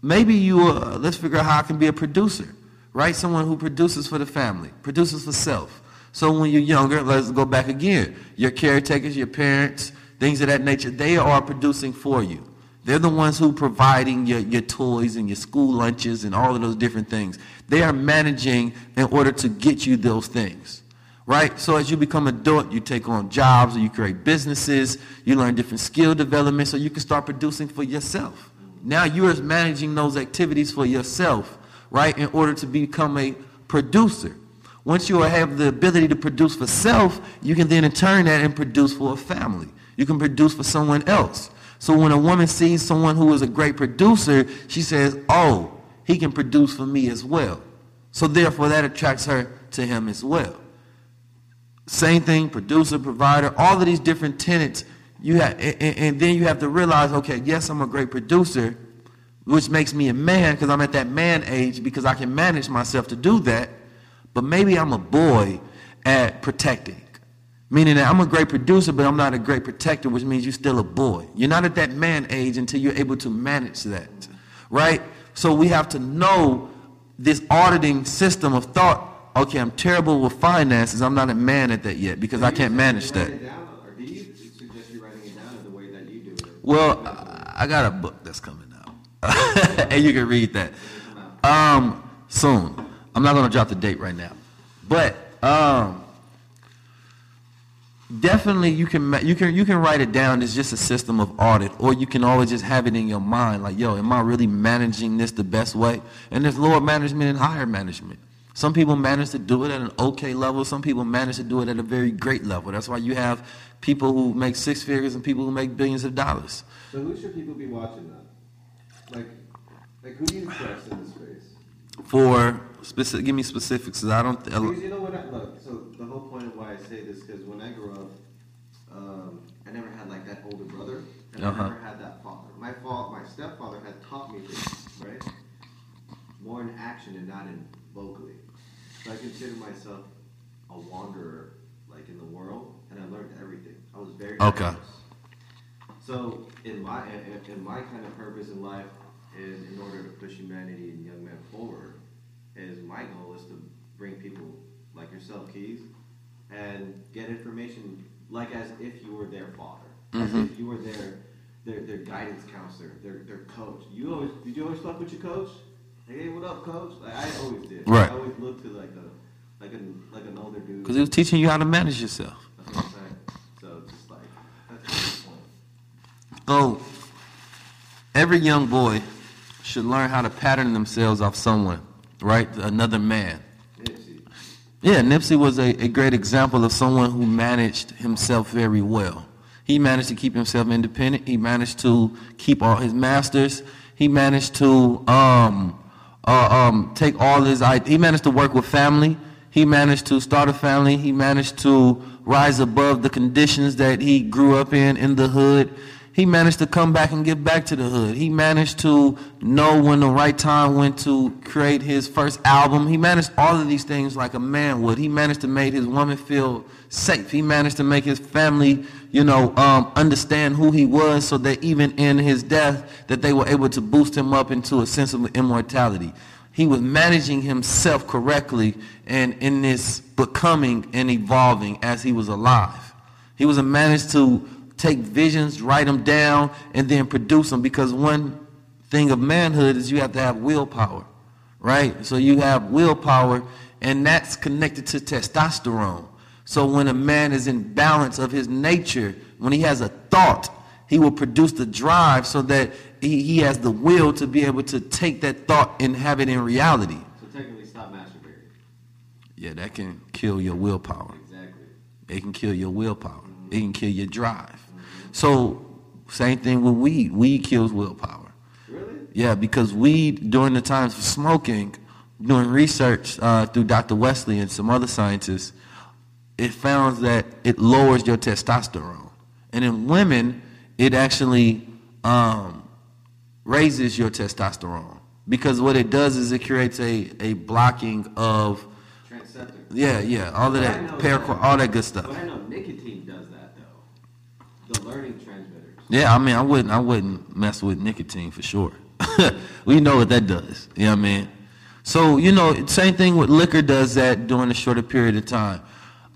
maybe you uh, let's figure out how I can be a producer right? Someone who produces for the family, produces for self. So when you're younger, let's go back again. Your caretakers, your parents, things of that nature, they are producing for you. They're the ones who providing your, your toys and your school lunches and all of those different things. They are managing in order to get you those things. Right? So as you become adult, you take on jobs or you create businesses, you learn different skill development so you can start producing for yourself. Now you're managing those activities for yourself right, in order to become a producer. Once you have the ability to produce for self, you can then in turn that and produce for a family. You can produce for someone else. So when a woman sees someone who is a great producer, she says, oh, he can produce for me as well. So therefore that attracts her to him as well. Same thing, producer, provider, all of these different tenets. You have, and, and then you have to realize, okay, yes, I'm a great producer, which makes me a man because I'm at that man age because I can manage myself to do that. But maybe I'm a boy at protecting. Meaning that I'm a great producer, but I'm not a great protector, which means you're still a boy. You're not at that man age until you're able to manage that. Right? So we have to know this auditing system of thought. Okay, I'm terrible with finances. I'm not a man at that yet because I can't manage that. Well, I got a book that's coming. and you can read that. Um, soon. I'm not going to drop the date right now, but um, definitely you can you can you can write it down It's just a system of audit, or you can always just have it in your mind, like, yo, am I really managing this the best way? And there's lower management and higher management. Some people manage to do it at an okay level. Some people manage to do it at a very great level. That's why you have people who make six figures and people who make billions of dollars. So who should people be watching then? Like, like who do you trust in this space? For specific, give me specifics. Because I don't. Th- because you know what? I, look, so the whole point of why I say this, is because when I grew up, um, I never had like that older brother, and uh-huh. I never had that father. My fault. My stepfather had taught me this, right? More in action and not in vocally. So I consider myself a wanderer, like in the world, and I learned everything. I was very okay. So in my in, in my kind of purpose in life is in order to push humanity and young men forward is my goal is to bring people like yourself, Keys, and get information like as if you were their father, mm-hmm. as if you were their their, their guidance counselor, their their coach. You always did you always talk with your coach? Hey, what up, coach? Like, I always did. Right. I always looked to like a like a like an older dude. Because he was teaching you how to manage yourself. So every young boy should learn how to pattern themselves off someone, right? Another man. Nipsey. Yeah, Nipsey was a, a great example of someone who managed himself very well. He managed to keep himself independent. He managed to keep all his masters. He managed to um, uh, um, take all his. He managed to work with family. He managed to start a family. He managed to rise above the conditions that he grew up in in the hood. He managed to come back and get back to the hood. He managed to know when the right time went to create his first album. He managed all of these things like a man would. He managed to make his woman feel safe. He managed to make his family, you know, um, understand who he was so that even in his death that they were able to boost him up into a sense of immortality. He was managing himself correctly and in this becoming and evolving as he was alive. He was a managed to take visions, write them down, and then produce them. Because one thing of manhood is you have to have willpower, right? So you have willpower, and that's connected to testosterone. So when a man is in balance of his nature, when he has a thought, he will produce the drive so that he, he has the will to be able to take that thought and have it in reality. So technically stop masturbating. Yeah, that can kill your willpower. Exactly. It can kill your willpower. It can kill your drive. So, same thing with weed. Weed kills willpower. Really? Yeah, because weed during the times of smoking, doing research uh, through Dr. Wesley and some other scientists, it found that it lowers your testosterone, and in women, it actually um, raises your testosterone because what it does is it creates a, a blocking of Transceptor. yeah yeah all of that know all that good stuff I know nicotine does that though. The learning transmitters. Yeah, I mean, I wouldn't, I wouldn't mess with nicotine for sure. we know what that does. You know what I mean? So you know, same thing with liquor does that during a shorter period of time.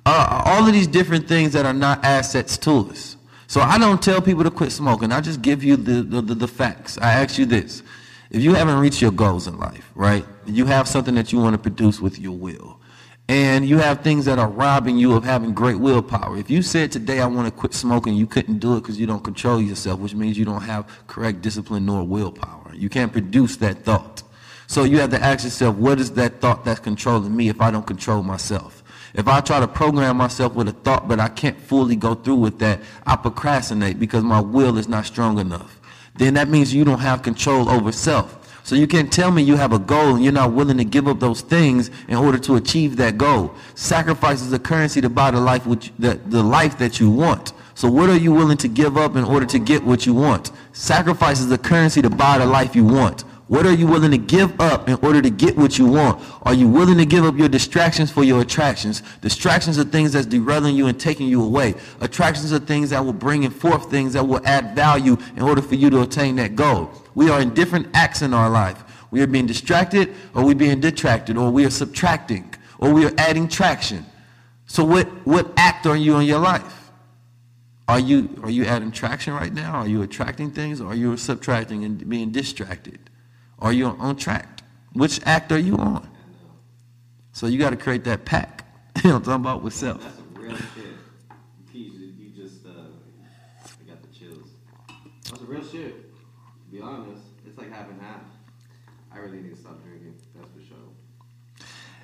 Uh, all of these different things that are not assets to us. So I don't tell people to quit smoking. I just give you the, the, the, the facts. I ask you this: if you haven't reached your goals in life, right? You have something that you want to produce with your will and you have things that are robbing you of having great willpower. If you said today I want to quit smoking, you couldn't do it because you don't control yourself, which means you don't have correct discipline nor willpower. You can't produce that thought. So you have to ask yourself, what is that thought that's controlling me if I don't control myself? If I try to program myself with a thought, but I can't fully go through with that, I procrastinate because my will is not strong enough. Then that means you don't have control over self. So you can't tell me you have a goal and you're not willing to give up those things in order to achieve that goal. Sacrifice is a currency to buy the life which, the, the life that you want. So what are you willing to give up in order to get what you want? Sacrifice is a currency to buy the life you want. What are you willing to give up in order to get what you want? Are you willing to give up your distractions for your attractions? Distractions are things that's derailing you and taking you away. Attractions are things that will bring forth things that will add value in order for you to attain that goal. We are in different acts in our life. We are being distracted or we're being detracted or we are subtracting or we are adding traction. So what, what act are you in your life? Are you, are you adding traction right now? Are you attracting things or are you subtracting and being distracted? Are you on track? Which act are you on? So you got to create that pack. you know what I'm talking about with self. Real shit. Honest, it's like half and half. I really need to stop drinking. That's for sure.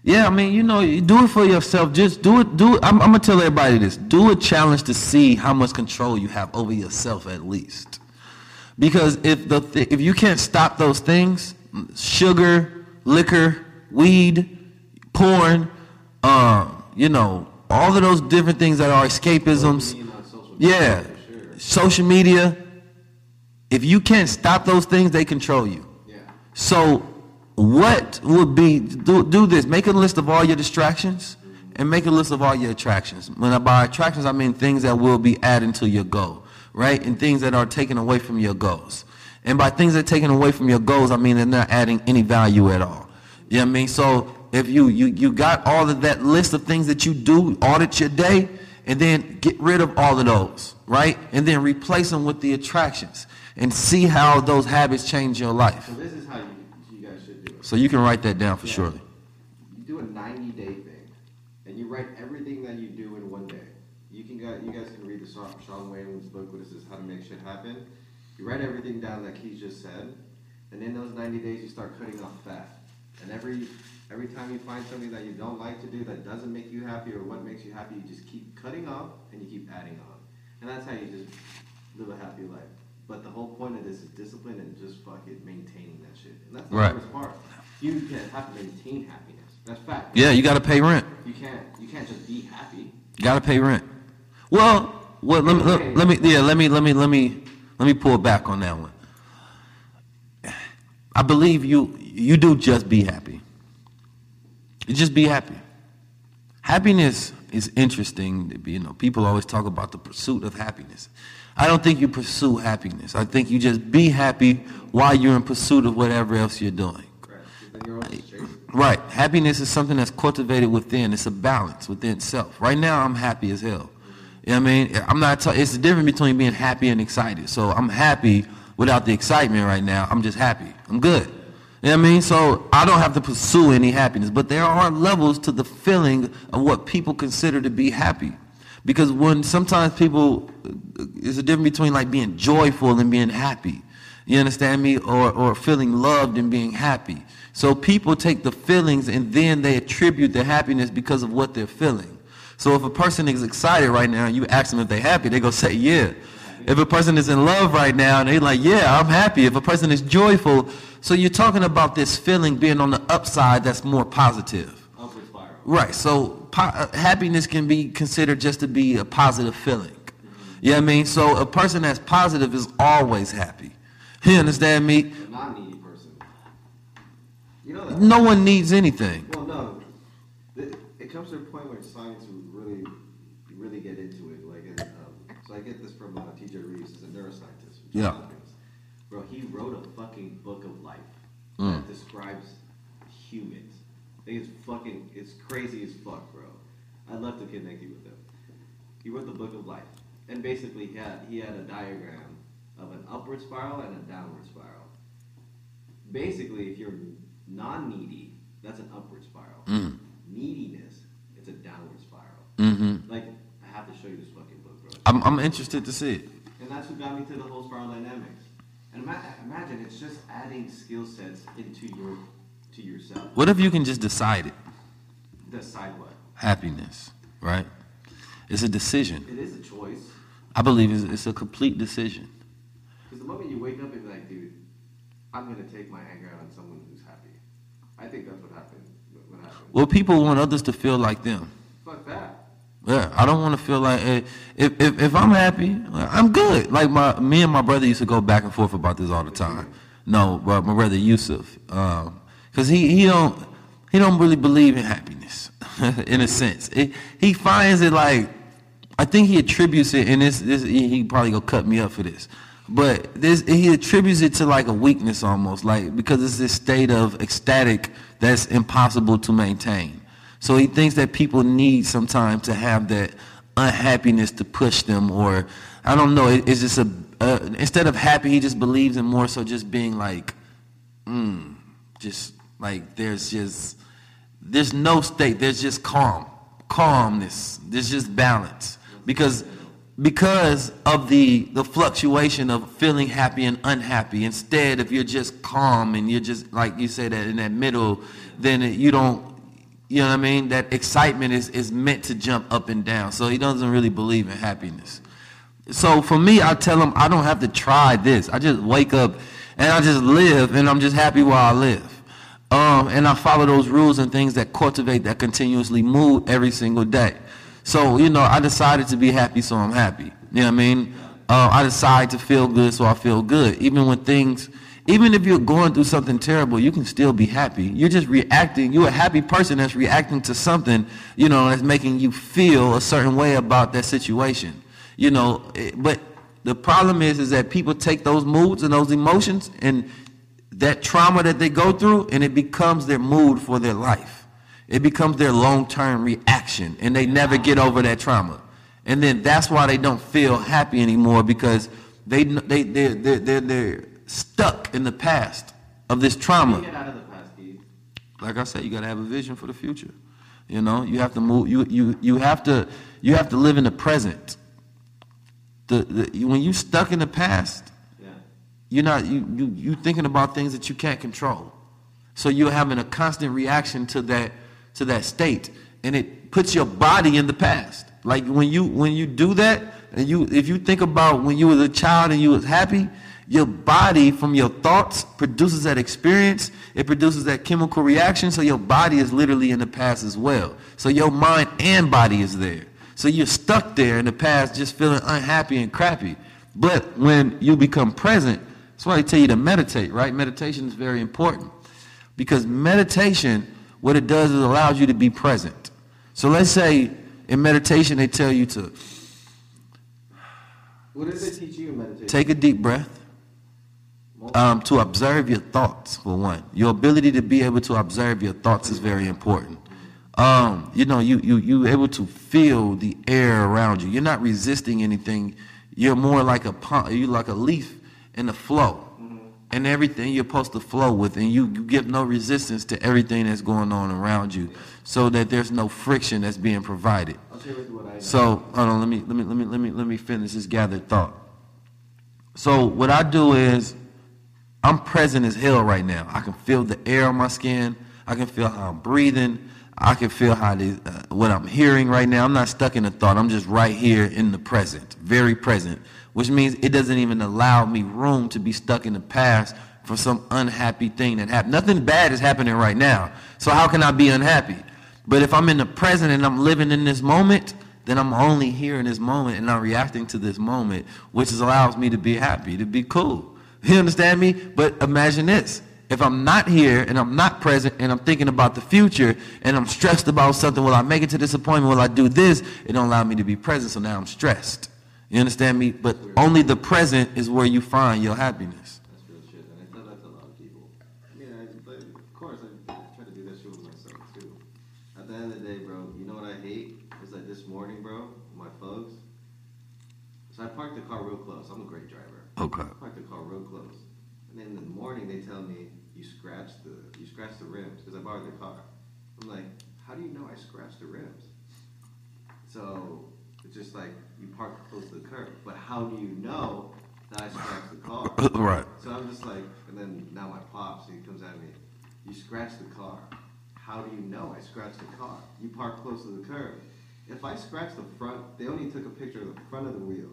Yeah, I mean, you know, you do it for yourself. Just do it. Do it. I'm, I'm gonna tell everybody this. Do a challenge to see how much control you have over yourself, at least. Because if the th- if you can't stop those things, sugar, liquor, weed, porn, um, you know, all of those different things that are escapisms. Social media, Yeah, sure. social media. If you can't stop those things, they control you. Yeah. So, what would be do, do this? Make a list of all your distractions and make a list of all your attractions. When I by attractions, I mean things that will be adding to your goal, right? And things that are taken away from your goals. And by things that are taken away from your goals, I mean they're not adding any value at all. You know what I mean? So if you you you got all of that list of things that you do, audit your day, and then get rid of all of those, right? And then replace them with the attractions and see how those habits change your life. So this is how you, you guys should do it. So you can write that down for Yeah. sure. You do a 90 day thing, and you write everything that you do in one day. You can guys, you guys can read the Sean, Sean Whalen's book, what is this, How to Make Shit Happen. You write everything down like he just said, and in those 90 days you start cutting off fat. And every every time you find something that you don't like to do that doesn't make you happy or what makes you happy, you just keep cutting off and you keep adding on. And that's how you just live a happy life. But the whole point of this is discipline and just fucking maintaining that shit. And that's the Right. hardest part. You can have to maintain happiness. That's fact. Yeah, you got to pay rent. You can't. You can't just be happy. You got to pay rent. Well, well, let me, let, let me, yeah, let me, let me, let me, let me pull back on that one. I believe you, you do just be happy. Just be happy. Happiness is interesting. You know, people always talk about the pursuit of happiness. I don't think you pursue happiness. I think you just be happy while you're in pursuit of whatever else you're doing. Correct. Then you're always chasing. Right. Happiness is something that's cultivated within. It's a balance within self. Right now, I'm happy as hell. You know what I mean? I'm not. Ta- it's the difference between being happy and excited. So I'm happy without the excitement right now. I'm just happy. I'm good. You know what I mean? So I don't have to pursue any happiness. But there are levels to the feeling of what people consider to be happy. Because when sometimes people, there's a difference between like being joyful and being happy. You understand me? Or, or feeling loved and being happy. So people take the feelings and then they attribute their happiness because of what they're feeling. So if a person is excited right now and you ask them if they're happy, they go say, yeah. If a person is in love right now and they're like, yeah, I'm happy. If a person is joyful, so you're talking about this feeling being on the upside that's more positive. Upward spiral. Right. So po- uh, happiness can be considered just to be a positive feeling. You know what I mean? So a person that's positive is always happy. You understand me? A non-needy person. You know that. No one needs anything. Well, no. It, it comes to a point where science really, really get into it. Like, it, um, so I get this from uh, T.J. Reeves, he's a neuroscientist. Yeah. Bro, he wrote a fucking book of life Mm. that describes humans. I think it's fucking, it's crazy as fuck, bro. I'd love to connect you with him. He wrote the book of life, and basically he had he had a diagram of an upward spiral and a downward spiral. Basically, if you're non-needy, that's an upward spiral. Mm. Neediness, it's a downward spiral. Mm-hmm. Like I have to show you this fucking book, bro. I'm, I'm interested to see it. And that's what got me to the whole spiral dynamics. And imagine it's just adding skill sets into your to yourself. What if you can just decide it? Decide what. Happiness, right? It's a decision. It is a choice. I believe it's, it's a complete decision. Because the moment you wake up and be like, dude, I'm gonna take my anger out on someone who's happy. I think that's what happened. What what happened? Well, people want others to feel like them. Fuck that. Yeah, I don't want to feel like eh, if, if if I'm happy, I'm good. Like my me and my brother used to go back and forth about this all the time. No, but my brother Yusuf, because he he don't he don't really believe in happiness in a sense. It, he finds it like I think he attributes it, and this this he he probably gonna cut me up for this, but this he attributes it to like a weakness almost, like because it's this state of ecstatic that's impossible to maintain. So he thinks that people need some time to have that unhappiness to push them, or I don't know. It, it's just a uh, instead of happy, he just believes in more so just being like, mm, just like there's just there's no state. There's just calm, calmness. There's just balance because because of the the fluctuation of feeling happy and unhappy. Instead, if you're just calm and you're just like you said that in that middle, then it, you don't. You know what I mean? That excitement is, is meant to jump up and down. So he doesn't really believe in happiness. So for me, I tell him I don't have to try this. I just wake up and I just live and I'm just happy while I live. Um, and I follow those rules and things that cultivate that continuously mood every single day. So, you know, I decided to be happy, so I'm happy. You know what I mean? Uh, I decide to feel good, so I feel good. Even when things, even if you're going through something terrible, you can still be happy. You're just reacting. You're a happy person that's reacting to something, you know, that's making you feel a certain way about that situation. You know, eh, but the problem is, is that people take those moods and those emotions and that trauma that they go through, and it becomes their mood for their life. It becomes their long-term reaction, and they never get over that trauma. And then that's why they don't feel happy anymore because they they they they they're, they're stuck in the past of this trauma Get out of the past, like I said, you got to have a vision for the future. You know, you have to move. You you you have to you have to live in the present. The, the when you stuck in the past, Yeah. you're not you you you thinking about things that you can't control. So you're having a constant reaction to that to that state, and it puts your body in the past. Like when you when you do that, and you if you think about when you was a child and you was happy, your body from your thoughts produces that experience. It produces that chemical reaction. So your body is literally in the past as well. So your mind and body is there. So you're stuck there in the past, just feeling unhappy and crappy. But when you become present, that's why they tell you to meditate, right? Meditation is very important because meditation, what it does is it allows you to be present. So let's say in meditation they tell you to What did they teach you in meditation? take a deep breath, um, to observe your thoughts for one. Your ability to be able to observe your thoughts is very important. Um, you know, you you you able to feel the air around you. You're not resisting anything. You're more like a pond, you like a leaf in the flow. And everything you're supposed to flow with, and you, you give no resistance to everything that's going on around you, so that there's no friction that's being provided. I'll share with you what I know. So hold on, let me let me let me let me let me finish this gathered thought. So what I do is I'm present as hell right now. I can feel the air on my skin. I can feel how I'm breathing. I can feel how they, uh, what I'm hearing right now. I'm not stuck in a thought. I'm just right here in the present, very present, which means it doesn't even allow me room to be stuck in the past for some unhappy thing that happened. Nothing bad is happening right now. So how can I be unhappy? But if I'm in the present and I'm living in this moment, then I'm only here in this moment and I'm reacting to this moment, which allows me to be happy, to be cool. You understand me? But imagine this. If I'm not here and I'm not present and I'm thinking about the future and I'm stressed about something, will I make it to this appointment? Will I do this? It don't allow me to be present, so now I'm stressed. You understand me? But only the present is where you find your happiness. That's real shit, and I tell that to a lot of people. I, but of course, I, I try to do that shit with myself too. At the end of the day, bro, you know what I hate? It's like this morning, bro, my folks. So I parked the car real close. I'm a great driver. Okay. I parked the car real close, and then in the morning they tell me you scratched the you scratched the rims because I borrowed their car. I'm like, how do you know I scratched the rims? So it's just like you park close to the curb, but how do you know that I scratched the car? right. So I'm just like, and then now my pops, he comes at me. You scratched the car. How do you know I scratched the car? You park close to the curb. If I scratched the front, they only took a picture of the front of the wheel,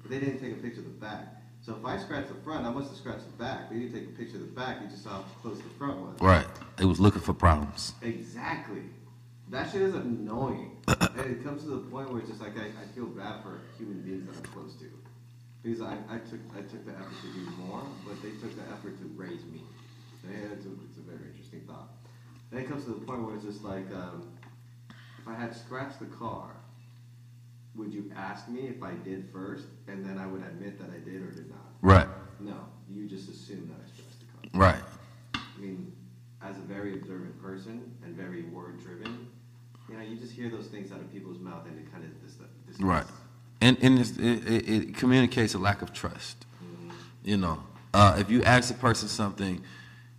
but they didn't take a picture of the back. So if I scratch the front, I must have scratched the back. They didn't take a picture of the back. They just saw how close the front was. Right. They was looking for problems. Exactly. That shit is annoying. and it comes to the point where it's just like I, I feel bad for human beings that I'm close to. Because I, I took I took the effort to do more, but they took the effort to raise me. And it's a, it's a very interesting thought. Then it comes to the point where it's just like, um, if I had scratched the car, would you ask me if I did first, and then I would admit that I did or did not? Right. No, you just assume that I scratched the car. Right. I mean, as a very observant person and very word driven, you know, you just hear those things out of people's mouth and it kind of dis- dismiss. Right. And and it's, it, it, it communicates a lack of trust. You know, uh, if you ask a person something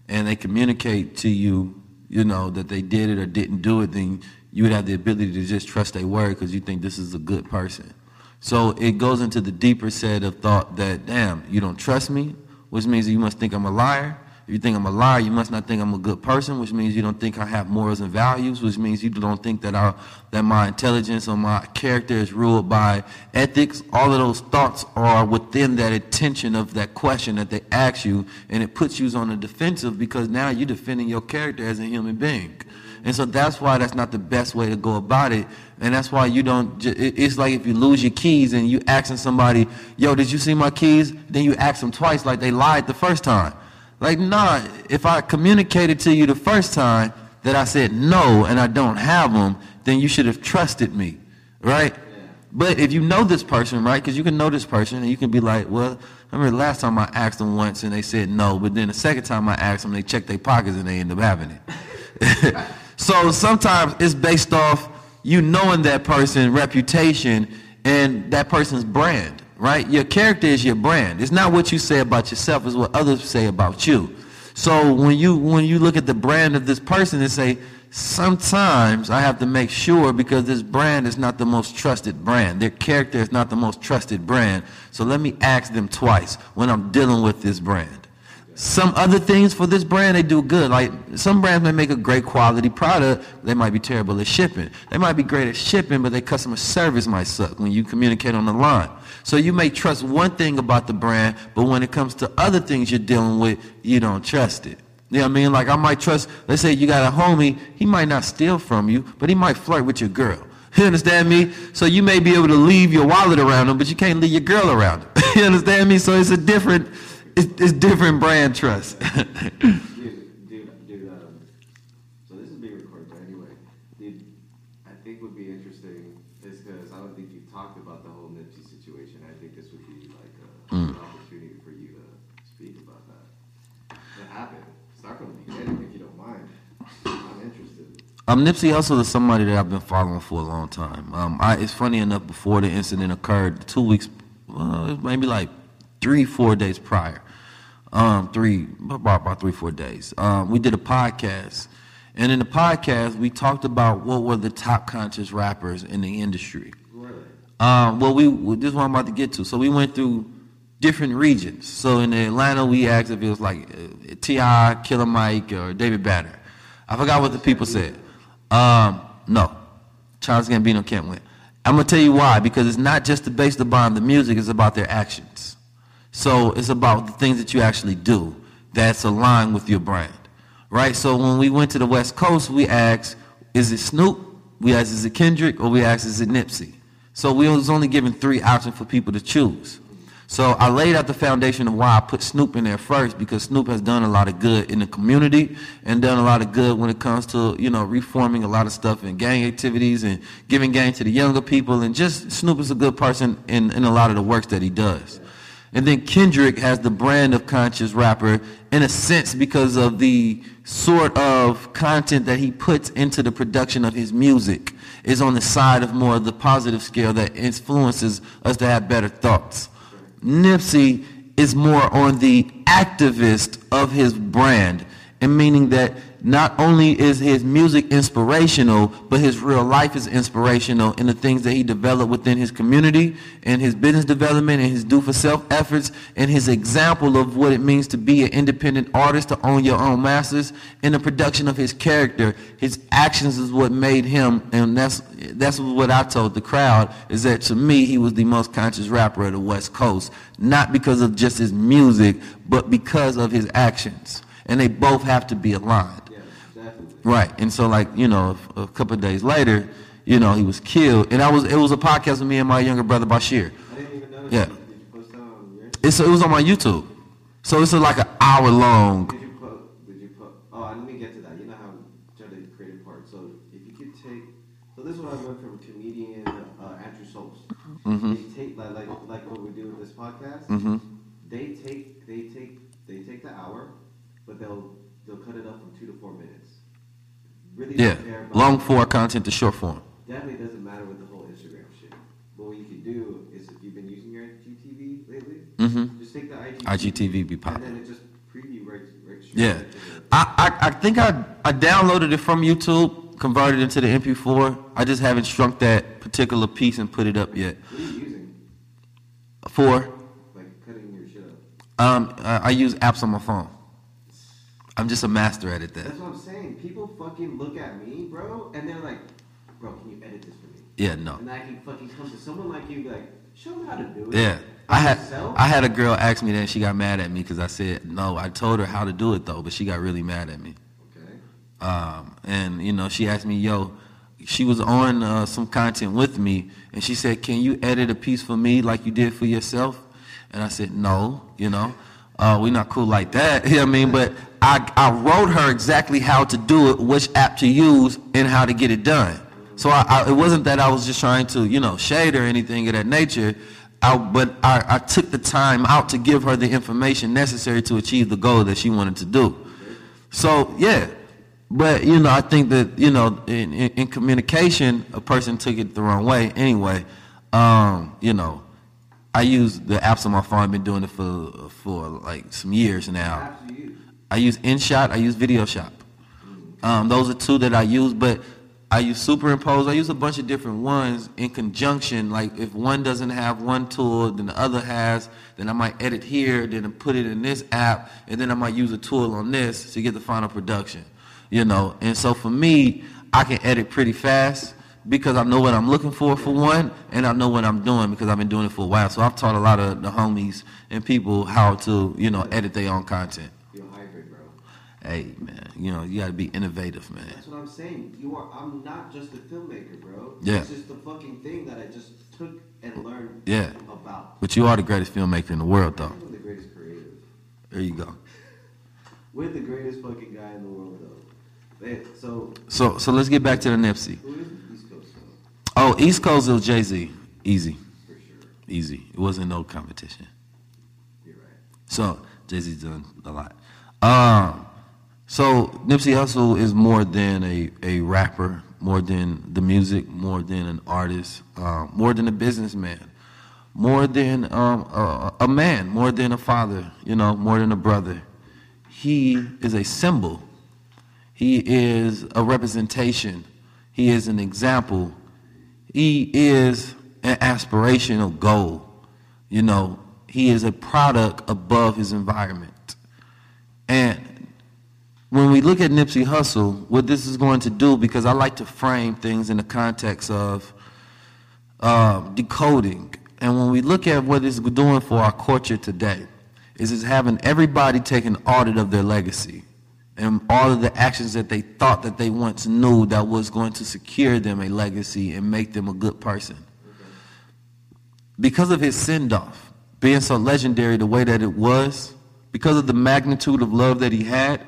and they communicate to you, you know, that they did it or didn't do it, then you would have the ability to just trust their word because you think this is a good person. So it goes into the deeper set of thought that, damn, you don't trust me, which means you must think I'm a liar. If you think I'm a liar, you must not think I'm a good person, which means you don't think I have morals and values, which means you don't think that I, that my intelligence or my character is ruled by ethics. All of those thoughts are within that intention of that question that they ask you, and it puts you on the defensive because now you're defending your character as a human being. And so that's why that's not the best way to go about it. And that's why you don't, it's like if you lose your keys and you asking somebody, yo, did you see my keys? Then you ask them twice like they lied the first time. Like, nah, if I communicated to you the first time that I said no and I don't have them, then you should have trusted me, right? But if you know this person, right, because you can know this person and you can be like, well, I remember the last time I asked them once and they said no, but then the second time I asked them, they checked their pockets and they end up having it. so sometimes it's based off you knowing that person's reputation and that person's brand, right? Your character is your brand. It's not what you say about yourself, it's what others say about you. So when you when you look at the brand of this person and say, sometimes I have to make sure because this brand is not the most trusted brand. Their character is not the most trusted brand. So let me ask them twice when I'm dealing with this brand. Some other things for this brand, they do good. Like some brands may make a great quality product, they might be terrible at shipping. They might be great at shipping, but their customer service might suck when you communicate on the line. So you may trust one thing about the brand, but when it comes to other things you're dealing with, you don't trust it. You know what I mean? Like I might trust, let's say you got a homie, he might not steal from you, but he might flirt with your girl. You understand me? So you may be able to leave your wallet around him, but you can't leave your girl around him. you understand me? So it's a different, it's, it's different brand trust. Dude, dude, dude, um, so this is being recorded, but anyway, dude, I think would be interesting is because I don't think you've talked about the whole Nipsey situation. I think this would be like a, Mm. an opportunity for you to speak about that. What happened? Start from the beginning if you don't mind. I'm interested. Um, Nipsey Hussle is somebody that I've been following for a long time. Um, I, it's funny enough, before the incident occurred, two weeks, well, maybe like three, four days prior, um, three, about, about three, four days, um, we did a podcast. And in the podcast, we talked about what were the top conscious rappers in the industry. Um, well, we, this is what I'm about to get to. So we went through different regions. So in Atlanta, we asked if it was like uh, T.I., Killer Mike, or David Banner. I forgot what the people said. Um, no, Childish Gambino can't win. I'm gonna tell you why. Because it's not just the based upon the music; it's about their actions. So it's about the things that you actually do that's aligned with your brand, right? So when we went to the West Coast, we asked, "Is it Snoop?" We asked, "Is it Kendrick?" Or we asked, "Is it Nipsey?" So we was only given three options for people to choose. So I laid out the foundation of why I put Snoop in there first because Snoop has done a lot of good in the community and done a lot of good when it comes to, you know, reforming a lot of stuff in gang activities and giving game to the younger people and just Snoop is a good person in, in a lot of the works that he does. And then Kendrick has the brand of conscious rapper in a sense because of the sort of content that he puts into the production of his music is on the side of more of the positive scale that influences us to have better thoughts. Nipsey is more on the activist of his brand, and meaning that not only is his music inspirational, but his real life is inspirational in the things that he developed within his community and his business development and his do for self efforts and his example of what it means to be an independent artist, to own your own masters, in the production of his character. His actions is what made him, and that's that's what I told the crowd, is that to me he was the most conscious rapper of the West Coast. Not because of just his music, but because of his actions. And they both have to be aligned. Right. And so like, you know, a, couple of days later, you know, he was killed. And I was it was a podcast with me and my younger brother Bashir. I didn't even notice. Yeah. Did you post that on? It's it was on my YouTube. So it's like an hour long. Did you put? Did you put? Oh, let me get to that. You know how to create a part. So if you could take, so this is what I learned from comedian uh, Andrew Schulz. Mhm. They take like, like like what we do with this podcast. mm-hmm. They take they take they take the hour, but they'll they'll cut it up from two to four minutes. Really Yeah. don't care about- Long form content to short form. Definitely doesn't matter with the whole Instagram shit. But what you can do is if you've been using your IGTV lately, Mhm. just take the IGTV, IGTV be and popping. then it just preview right, right straight Yeah. I, I, I think I, I downloaded it from YouTube, converted it into the MP4. I just haven't shrunk that particular piece and put it up yet. What are you using? For Like cutting your shit up. um, I, I use apps on my phone. I'm just a master at it. That That's what I'm saying. People fucking look at me, bro, and they're like, bro, can you edit this for me? yeah, no. And I can fucking come to someone like you, like, show me how to do it. Yeah. I had Yourself? I had a girl ask me that and she got mad at me because I said no. I told her how to do it though, but she got really mad at me. Okay. Um, and you know, she asked me, "Yo," she was on uh, some content with me, and she said, "Can you edit a piece for me like you did for yourself?" And I said, "No, you know, uh, we're not cool like that." You know what I mean? But I I wrote her exactly how to do it, which app to use, and how to get it done. So I, I, it wasn't that I was just trying to, you know, shade or anything of that nature. I, but I, I took the time out to give her the information necessary to achieve the goal that she wanted to do. So yeah, but you know, I think that you know, in, in, in communication, a person took it the wrong way. Anyway, um, you know, I use the apps on my phone. I've been doing it for for like some years now. I use InShot. I use Video Shop. Um, those are two that I use, but I use Superimpose. I use a bunch of different ones in conjunction. Like if one doesn't have one tool, then the other has. Then I might edit here, then put it in this app, and then I might use a tool on this to get the final production. You know, and so for me, I can edit pretty fast because I know what I'm looking for for one, and I know what I'm doing because I've been doing it for a while. So I've taught a lot of the homies and people how to, you know, edit their own content. You're a hybrid, bro. Hey man, you know you got to be innovative, man. That's what I'm saying. You are. I'm not just a filmmaker, bro. Yeah. It's just the fucking thing that I just took and learned Yeah. about. But you are the greatest filmmaker in the world, though. We're the greatest creative. There you go. We're the greatest fucking guy in the world, though. Man, so So so let's get back to the Nipsey. who is the East Coast though? Oh, East Coast was Jay Z. Easy, For sure. easy. It wasn't no competition. You're right. So Jay Z's done a lot. Um, so Nipsey Hussle is more than a, a rapper, more than the music, more than an artist, um, more than a businessman, more than um, a, a man, more than a father, you know, more than a brother. He is a symbol. He is a representation. He is an example. He is an aspirational goal. You know, he is a product above his environment. And when we look at Nipsey Hussle, what this is going to do, because I like to frame things in the context of uh, decoding. And when we look at what it's doing for our culture today, is it's having everybody take an audit of their legacy and all of the actions that they thought that they once knew that was going to secure them a legacy and make them a good person. Because of his send-off, being so legendary the way that it was, because of the magnitude of love that he had,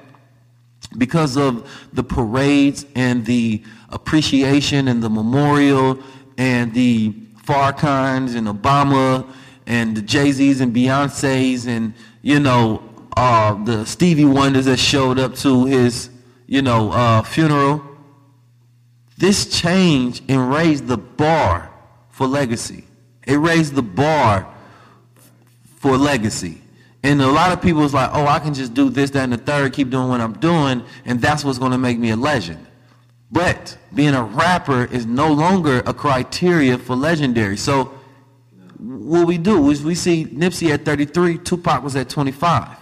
because of the parades and the appreciation and the memorial and the Farrakhan's and Obama and the Jay-Z's and Beyonce's and, you know, uh, the Stevie Wonders that showed up to his, you know, uh, funeral. This change and raised the bar for legacy. It raised the bar for legacy. And a lot of people was like, oh, I can just do this, that, and the third, keep doing what I'm doing, and that's what's going to make me a legend. But being a rapper is no longer a criteria for legendary. So what we do is we see Nipsey at 33, Tupac was at 25,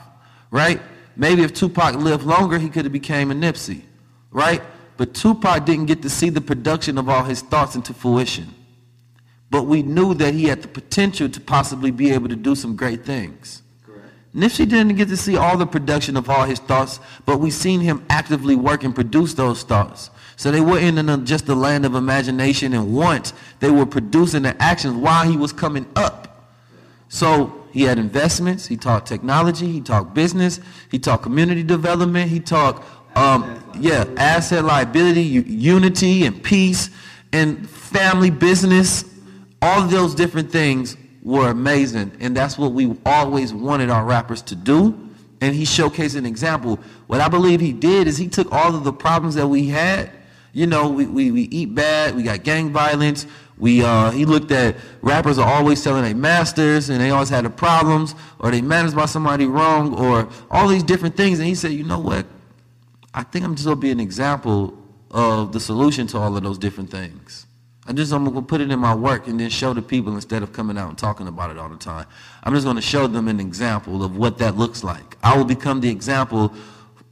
right? Maybe if Tupac lived longer, he could have became a Nipsey, right? But Tupac didn't get to see the production of all his thoughts into fruition. But we knew that he had the potential to possibly be able to do some great things. Nipsey didn't get to see all the production of all his thoughts, but we seen him actively work and produce those thoughts. So they weren't in just the land of imagination and want. They were producing the actions while he was coming up. So he had investments. He taught technology. He taught business. He taught community development. He taught, um, yeah, asset liability, unity and peace, and family business. All of those different things were amazing, and that's what we always wanted our rappers to do. And he showcased an example. What I believe he did is he took all of the problems that we had. You know, we, we, we eat bad, we got gang violence. We uh, he looked at rappers are always selling their masters and they always had the problems, or they managed by somebody wrong, or all these different things. And he said, you know what? I think I'm just gonna be an example of the solution to all of those different things. I just I'm gonna put it in my work and then show the people instead of coming out and talking about it all the time. I'm just gonna show them an example of what that looks like. I will become the example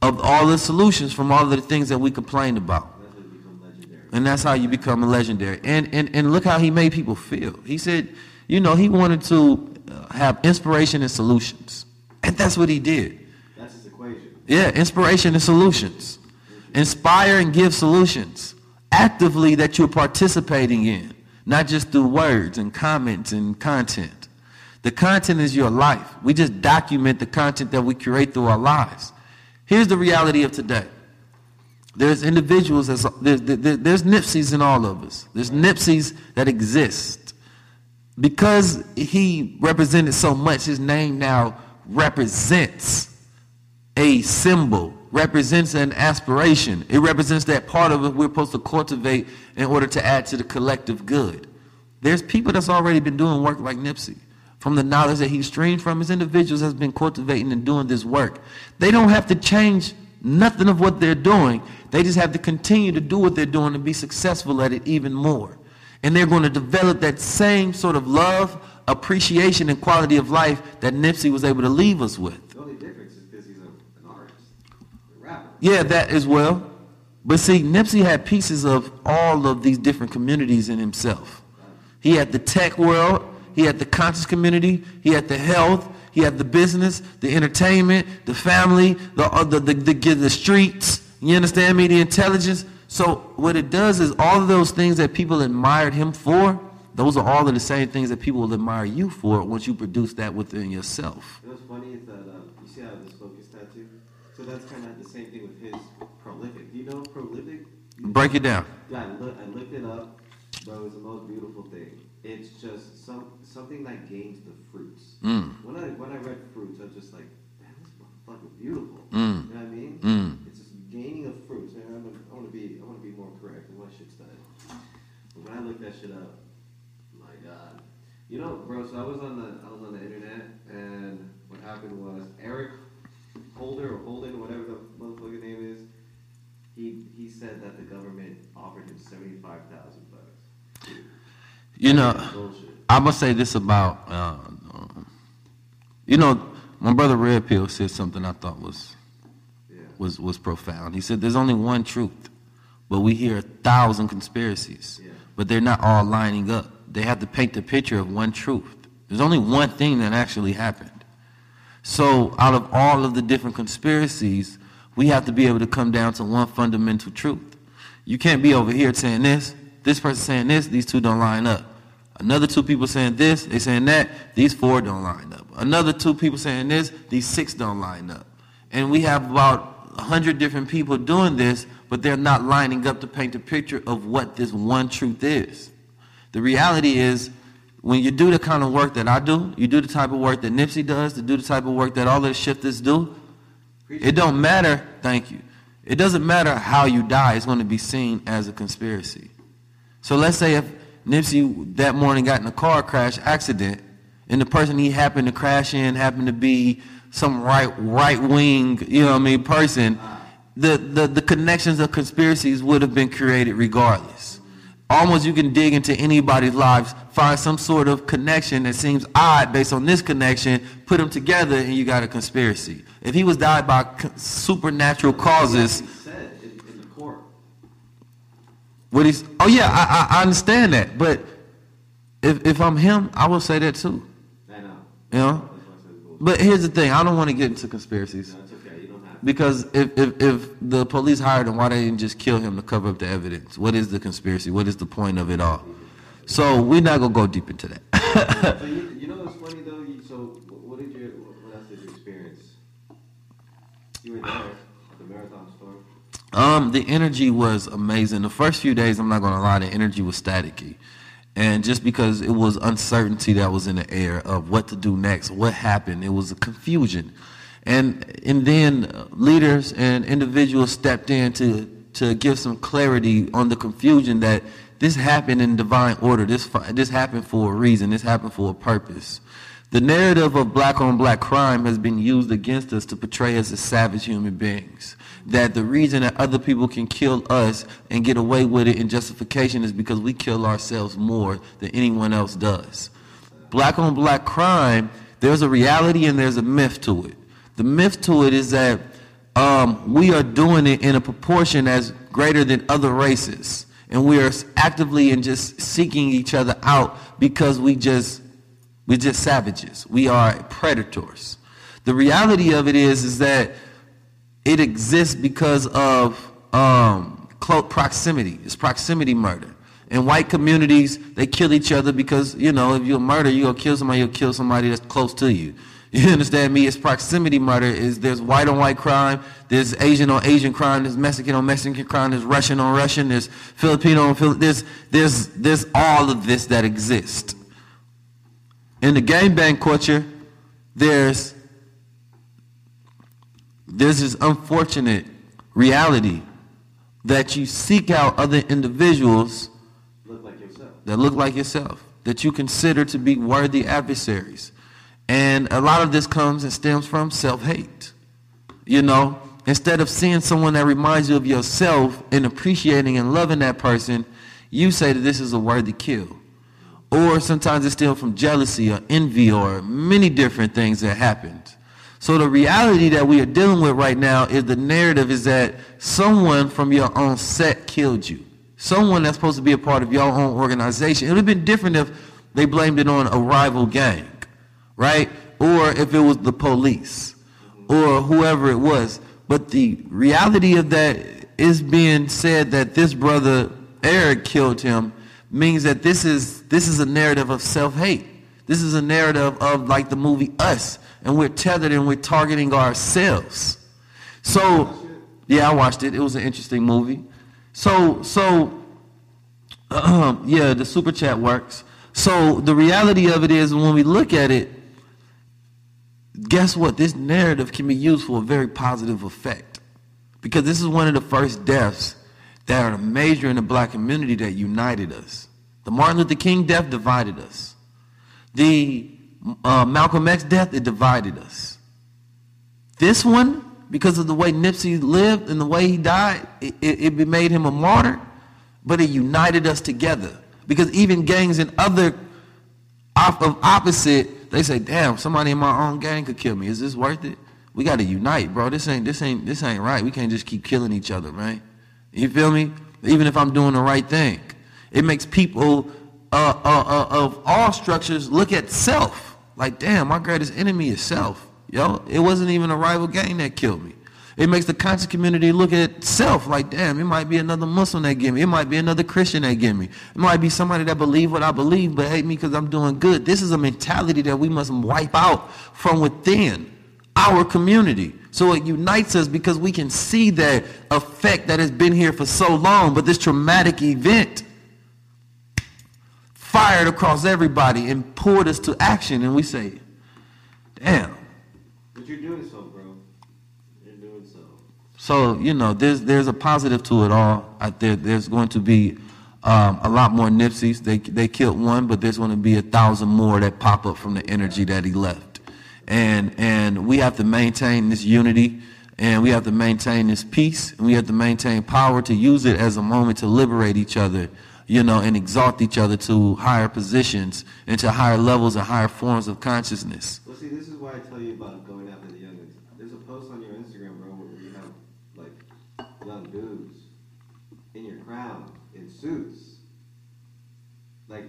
of all the solutions from all of the things that we complained about. That's what become legendary. And that's how you become a legendary. And, and, and look how he made people feel. He said, you know, he wanted to uh, have inspiration and solutions. And that's what he did. That's his equation. Yeah, inspiration and solutions. Inspire and give solutions actively that you're participating in, not just through words and comments and content. The content is your life. We just document the content that we curate through our lives. Here's the reality of today. There's individuals, that's, there's, there- there's Nipseys in all of us. There's Nipseys that exist. Because he represented so much, his name now represents a symbol, represents an aspiration. It represents that part of it we're supposed to cultivate in order to add to the collective good. There's people that's already been doing work like Nipsey. From the knowledge that he streamed from, his individuals has been cultivating and doing this work. They don't have to change nothing of what they're doing. They just have to continue to do what they're doing and be successful at it even more. And they're going to develop that same sort of love, appreciation, and quality of life that Nipsey was able to leave us with. The only difference is because he's a, an artist, a rapper. Yeah, that as well. But see, Nipsey had pieces of all of these different communities in himself. He had the tech world, he had the conscious community, he had the health, he had the business, the entertainment, the family, the uh, the, the, the, the streets. You understand me? The intelligence. So what it does is all of those things that people admired him for, those are all of the same things that people will admire you for once you produce that within yourself. You know what's funny that um, you see how this focus tattoo? So that's kind of the same thing with his prolific. Do you know prolific? Break it down. Yeah, I, look, I looked it up, but it was the most beautiful thing. It's just some something that gains the fruits. Mm. When I when I read fruits, I was just like, this motherfucker beautiful. Mm. You know what I mean? Mm. It's just gaining of fruits. And I'm, I want to be I want to be more correct in my shit study. But when I looked that shit up, my God, you know, bro. So I was on the I was on the internet, and what happened was Eric Holder or Holden, whatever the motherfucker name is, he he said that the government offered him seventy five thousand bucks. You know, I'm gonna say this about uh, You know, my brother Red Pill said something I thought was Yeah. was was profound. He said, "There's only one truth, but we hear a thousand conspiracies, Yeah. but they're not all lining up. They have to paint the picture of one truth. There's only one thing that actually happened. So, out of all of the different conspiracies, we have to be able to come down to one fundamental truth. You can't be over here saying this, this person saying this, these two don't line up. Another two people saying this, they saying that, these four don't line up. Another two people saying this, these six don't line up. And we have about a hundred different people doing this, but they're not lining up to paint a picture of what this one truth is. The reality is, when you do the kind of work that I do, you do the type of work that Nipsey does, to do the type of work that all the shifters do, it don't matter, thank you. It doesn't matter how you die, it's going to be seen as a conspiracy. So let's say if Nipsey that morning got in a car crash accident, and the person he happened to crash in happened to be some right right wing, you know what I mean, person, the, the, the connections of conspiracies would have been created regardless. Almost you can dig into anybody's lives, find some sort of connection that seems odd based on this connection, put them together, and you got a conspiracy. If he was died by supernatural causes, He said in, in the court. what he's oh yeah, I, I, I understand that, but if if I'm him, I will say that too. I know. You know. That's why I said bullshit. But here's the thing: I don't want to get into conspiracies because if, if if the police hired him, why they didn't just kill him to cover up the evidence? What is the conspiracy? What is the point of it all? So we're not gonna go deep into that. So you, you know what's funny though? You, so what did you? What, what else did you experience? You were there at the marathon store. Um, the energy was amazing. The first few days, I'm not gonna lie, the energy was staticky. And just because it was uncertainty that was in the air of what to do next, what happened, it was a confusion. And and then leaders and individuals stepped in to to give some clarity on the confusion that this happened in divine order. This this happened for a reason. This happened for a purpose. The narrative of black on black crime has been used against us to portray us as savage human beings. That the reason that other people can kill us and get away with it in justification is because we kill ourselves more than anyone else does. Black on black crime, there's a reality and there's a myth to it. The myth to it is that um, we are doing it in a proportion as greater than other races. And we are actively and just seeking each other out because we just we're just savages. We are predators. The reality of it is, is that it exists because of um, close proximity. It's proximity murder. In white communities, they kill each other because, you know, if you're a murder, you'll kill somebody, you'll kill somebody that's close to you. You understand me? It's proximity murder. Is there's white on white crime, there's Asian on Asian crime, there's Mexican on Mexican crime, there's Russian on Russian, there's Filipino on Filipino. There's there's there's all of this that exists. In the gangbang culture, there's there's this unfortunate reality that you seek out other individuals Look like that look like yourself, that you consider to be worthy adversaries. And a lot of this comes and stems from self-hate. You know, instead of seeing someone that reminds you of yourself and appreciating and loving that person, you say that this is a worthy kill. Or sometimes it's still from jealousy or envy or many different things that happened. So the reality that we are dealing with right now is the narrative is that someone from your own set killed you. Someone that's supposed to be a part of your own organization. It would have been different if they blamed it on a rival gang, right? Or if it was the police or whoever it was. But the reality of that is being said that this brother Eric killed him means that this is this is a narrative of self-hate. This is a narrative of like the movie Us, and we're tethered and we're targeting ourselves. So, yeah, I watched it. It was an interesting movie. So, so, yeah, the super chat works. So the reality of it is, when we look at it, guess what? This narrative can be used for a very positive effect, because this is one of the first deaths that are major in the black community that united us. The Martin Luther King death divided us. The uh, Malcolm X death, it divided us. This one, because of the way Nipsey lived and the way he died, it, it, it made him a martyr, but it united us together. Because even gangs and other of opposite They say, damn, somebody in my own gang could kill me. Is this worth it? We got to unite, bro. This ain't this ain't this ain't right. We can't just keep killing each other, man. You feel me? Even if I'm doing the right thing, it makes people uh, uh, uh, of all structures look at self. Like, damn, my greatest enemy is self. Yo, it wasn't even a rival gang that killed me. It makes the conscious community look at self like, damn, it might be another Muslim that get me. It might be another Christian that get me. It might be somebody that believe what I believe but hate me because I'm doing good. This is a mentality that we must wipe out from within our community. So it unites us because we can see that effect that has been here for so long, but this traumatic event fired across everybody and poured us to action. And we say, damn. But you're doing so, bro. You're doing so. So, you know, there's, there's a positive to it all. I, there, there's going to be um, a lot more Nipseys. They, they killed one, but there's going to be a thousand more that pop up from the energy that he left and and we have to maintain this unity and we have to maintain this peace and we have to maintain power to use it as a moment to liberate each other you know and exalt each other to higher positions and to higher levels and higher forms of consciousness Well, see, this is why I tell you about going after the youngins. There's a post on your Instagram, bro, where you have like young dudes in your crown in suits. Like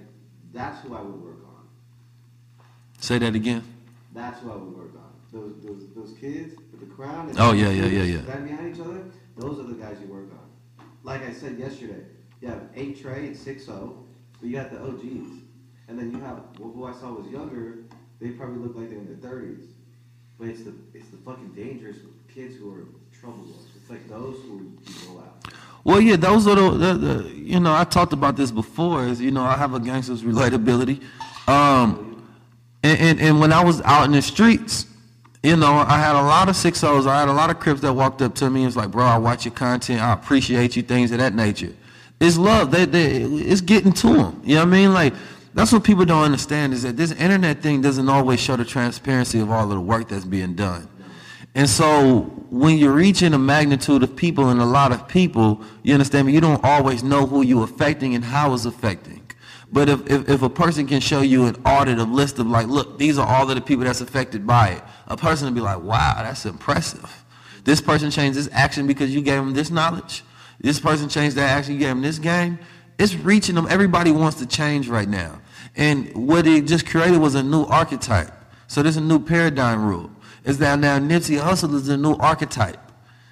that's who I would work on. say that again That's who I would work on. Those those those kids with the crown. And Oh, yeah, yeah, yeah, yeah. Standing behind each other. Those are the guys you work on. Like I said yesterday, you have eight Trey and six O, but you got the OGs, and then you have well, who I saw was younger. They probably look like they're in their thirties, but it's the it's the fucking dangerous kids who are trouble. Those go out. Well, yeah, those the, the, the, you know, I talked about this before. Is you know, I have a gangster's relatability, um, and, and and when I was out in the streets, you know, I had a lot of six O's. I had a lot of Crips that walked up to me and was like, "Bro, I watch your content. I appreciate you." Things of that nature. It's love. They, they, it's getting to them. You know what I mean? Like that's what people don't understand is that this internet thing doesn't always show the transparency of all of the work that's being done. And so when you're reaching a magnitude of people and a lot of people, you understand me, you don't always know who you're affecting and how it's affecting. But if, if, if a person can show you an audit, a list of like, look, these are all of the people that's affected by it, a person will be like, wow, that's impressive. This person changed this action because you gave them this knowledge. This person changed that action, you gave them this game. It's reaching them. Everybody wants to change right now. And what it just created was a new archetype. So there's a new paradigm rule is that now Nipsey Hussle is the new archetype.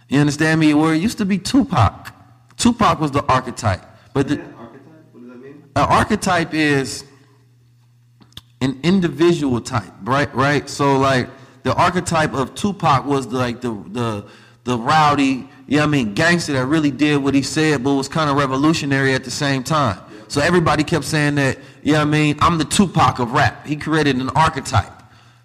You understand me? Where it used to be Tupac. Tupac was the archetype. But the, archetype. What does that mean? an archetype is an individual type, right? Right? So like the archetype of Tupac was like the the the rowdy, you know I mean, gangster that really did what he said but was kind of revolutionary at the same time. So everybody kept saying that, you know what I mean, I'm the Tupac of rap. He created an archetype.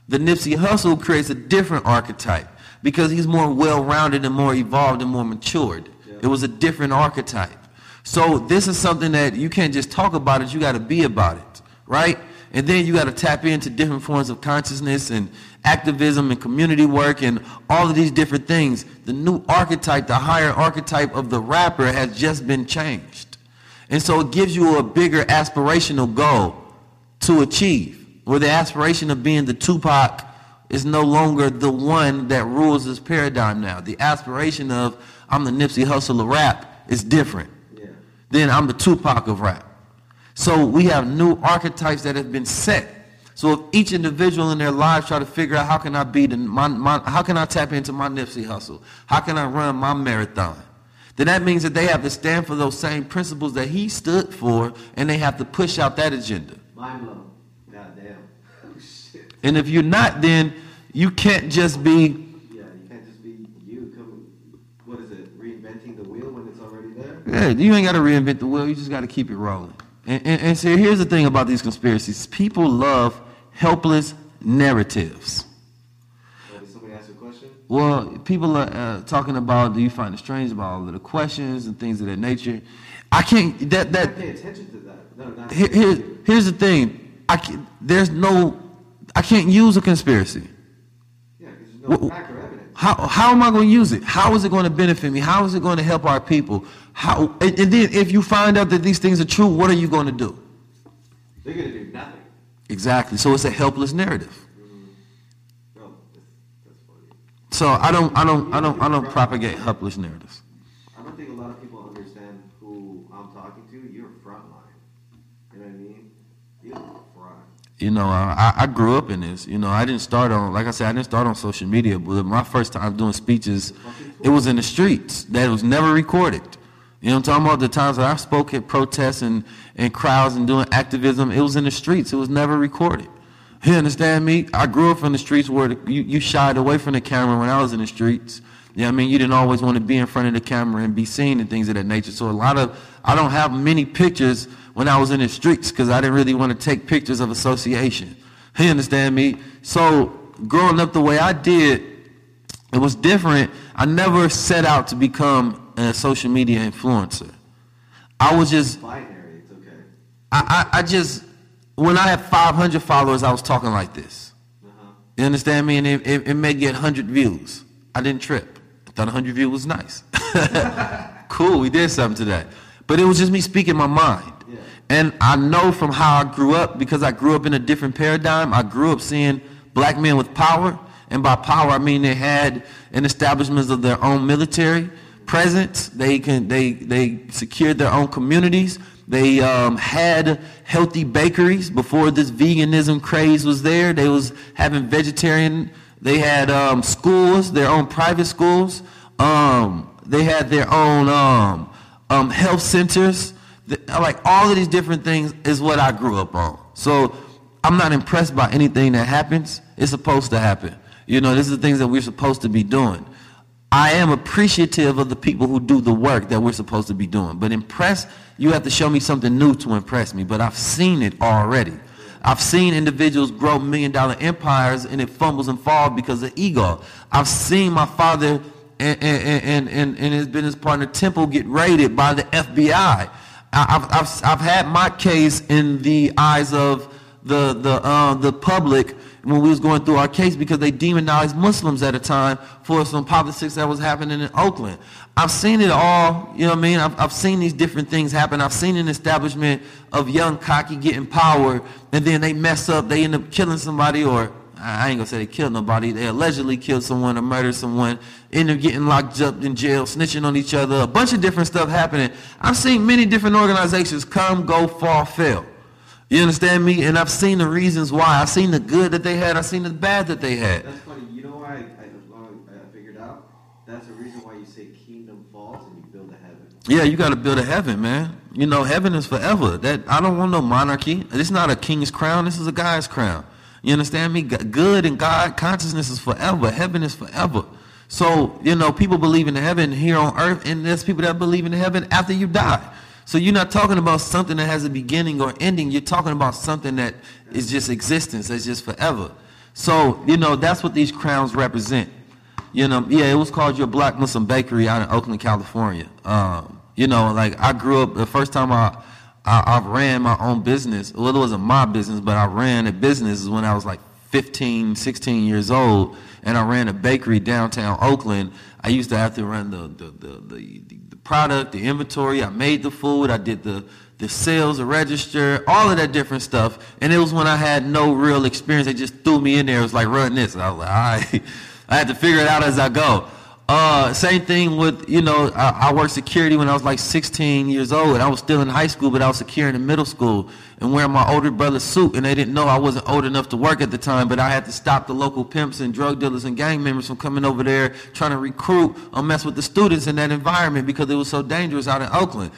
The Nipsey Hussle creates a different archetype because he's more well-rounded and more evolved and more matured. It was a different archetype. So this is something that you can't just talk about it, you got to be about it, right? And then you got to tap into different forms of consciousness and activism and community work and all of these different things. The new archetype, the higher archetype of the rapper has just been changed. And so it gives you a bigger aspirational goal to achieve. Where the aspiration of being the Tupac is no longer the one that rules this paradigm now. The aspiration of I'm the Nipsey Hussle of rap is different. Yeah. Then I'm the Tupac of rap. So we have new archetypes that have been set. So if each individual in their lives try to figure out how can I be the, my, my, how can I tap into my Nipsey Hussle? How can I run my marathon? Then that means that they have to stand for those same principles that he stood for, and they have to push out that agenda. Mind blown. God damn. Oh, shit. And if you're not, then you can't just be, Yeah, you can't just be you. What is it? Reinventing the wheel when it's already there. yeah, you ain't got to reinvent the wheel. You just got to keep it rolling. And, and, and see, here's the thing about these conspiracies. People love helpless narratives. Did somebody ask a question? Well, people are uh, talking about, do you find it strange about all of the questions and things of that nature? I can't, that, I that, pay attention to that. No, not. here, here, here's the thing. I can, there's no, I can't use a conspiracy. Yeah, there's no fact or evidence. How, how am I going to use it? How is it going to benefit me? How is it going to help our people? How, and, and then if you find out that these things are true, what are you going to do? They're gonna do nothing. Exactly. So it's a helpless narrative. Mm-hmm. That's, that's funny. So I don't, I don't, I don't, I don't propagate helpless narratives. I don't think a lot of people understand who I'm talking to. You're frontline. You know what I mean? You're front. You know, I, I grew up in this. You know, I didn't start on, like I said, I didn't start on social media. But my first time doing speeches, it was in the streets. That was never recorded. You know I'm talking about? The times that I spoke at protests and, and crowds and doing activism, it was in the streets. It was never recorded. You understand me? I grew up in the streets where you, you shied away from the camera when I was in the streets. You know I mean? You didn't always want to be in front of the camera and be seen and things of that nature. So a lot of, I don't have many pictures when I was in the streets because I didn't really want to take pictures of association. You understand me? So growing up the way I did, it was different. I never set out to become a social media influencer. I was just, Binary, it's okay. I, I, I just, when I had 500 followers, I was talking like this. Uh-huh. You understand me? And it, it, it may get 100 views. I didn't trip. I thought 100 views was nice. cool, we did something today. But it was just me speaking my mind. Yeah. And I know from how I grew up, because I grew up in a different paradigm, I grew up seeing black men with power. And by power, I mean they had an establishment of their own military presence. They can they they secured their own communities. They um, had healthy bakeries before this veganism craze was there. They was having vegetarian. They had um, schools, their own private schools. Um, they had their own um, health centers. The- like all of these different things is what I grew up on. So I'm not impressed by anything that happens. It's supposed to happen. You know, this is the things that we're supposed to be doing. I am appreciative of the people who do the work that we're supposed to be doing. But impress, you have to show me something new to impress me. But I've seen it already. I've seen individuals grow million dollar empires and it fumbles and falls because of ego. I've seen my father and, and, and, his business partner Temple get raided by the FBI. I've, I've, I've had my case in the eyes of the, the, uh, the public when we was going through our case because they demonized Muslims at a time for some politics that was happening in Oakland. I've seen it all, you know what I mean? I've, I've seen these different things happen. I've seen an establishment of young cocky getting power and then they mess up, they end up killing somebody or I ain't gonna say they killed nobody. They allegedly killed someone or murdered someone, end up getting locked up in jail, snitching on each other, a bunch of different stuff happening. I've seen many different organizations come, go, fall, fail. You understand me? And I've seen the reasons why. I've seen the good that they had. I've seen the bad that they had. That's funny. You know why I, I, I figured out? That's the reason why you say kingdom falls and you build a heaven. Yeah, you got to build a heaven, man. You know, heaven is forever. That I don't want no monarchy. This is not a king's crown. This is a guy's crown. You understand me? Good and God consciousness is forever. Heaven is forever. So you know, people believe in heaven here on earth, and there's people that believe in heaven after you die. So you're not talking about something that has a beginning or ending. You're talking about something that is just existence. That's just forever. So you know, that's what these crowns represent. You know, yeah, it was called your Black Muslim Bakery out in Oakland, California. Um, you know, like I grew up the first time I, I I ran my own business. Well, it wasn't my business, but I ran a business when I was like 15, 16 years old, and I ran a bakery downtown Oakland. I used to have to run the the the, the, the product, the inventory. I made the food. I did the the sales, the register, all of that different stuff. And it was when I had no real experience. They just threw me in there. It was like, run this. And I was like, all right. I had to figure it out as I go. Uh, same thing with, you know, I, I worked security when I was like 16 years old. I was still in high school, but I was securing in middle school and wearing my older brother's suit. And they didn't know I wasn't old enough to work at the time, but I had to stop the local pimps and drug dealers and gang members from coming over there trying to recruit or mess with the students in that environment because it was so dangerous out in Oakland.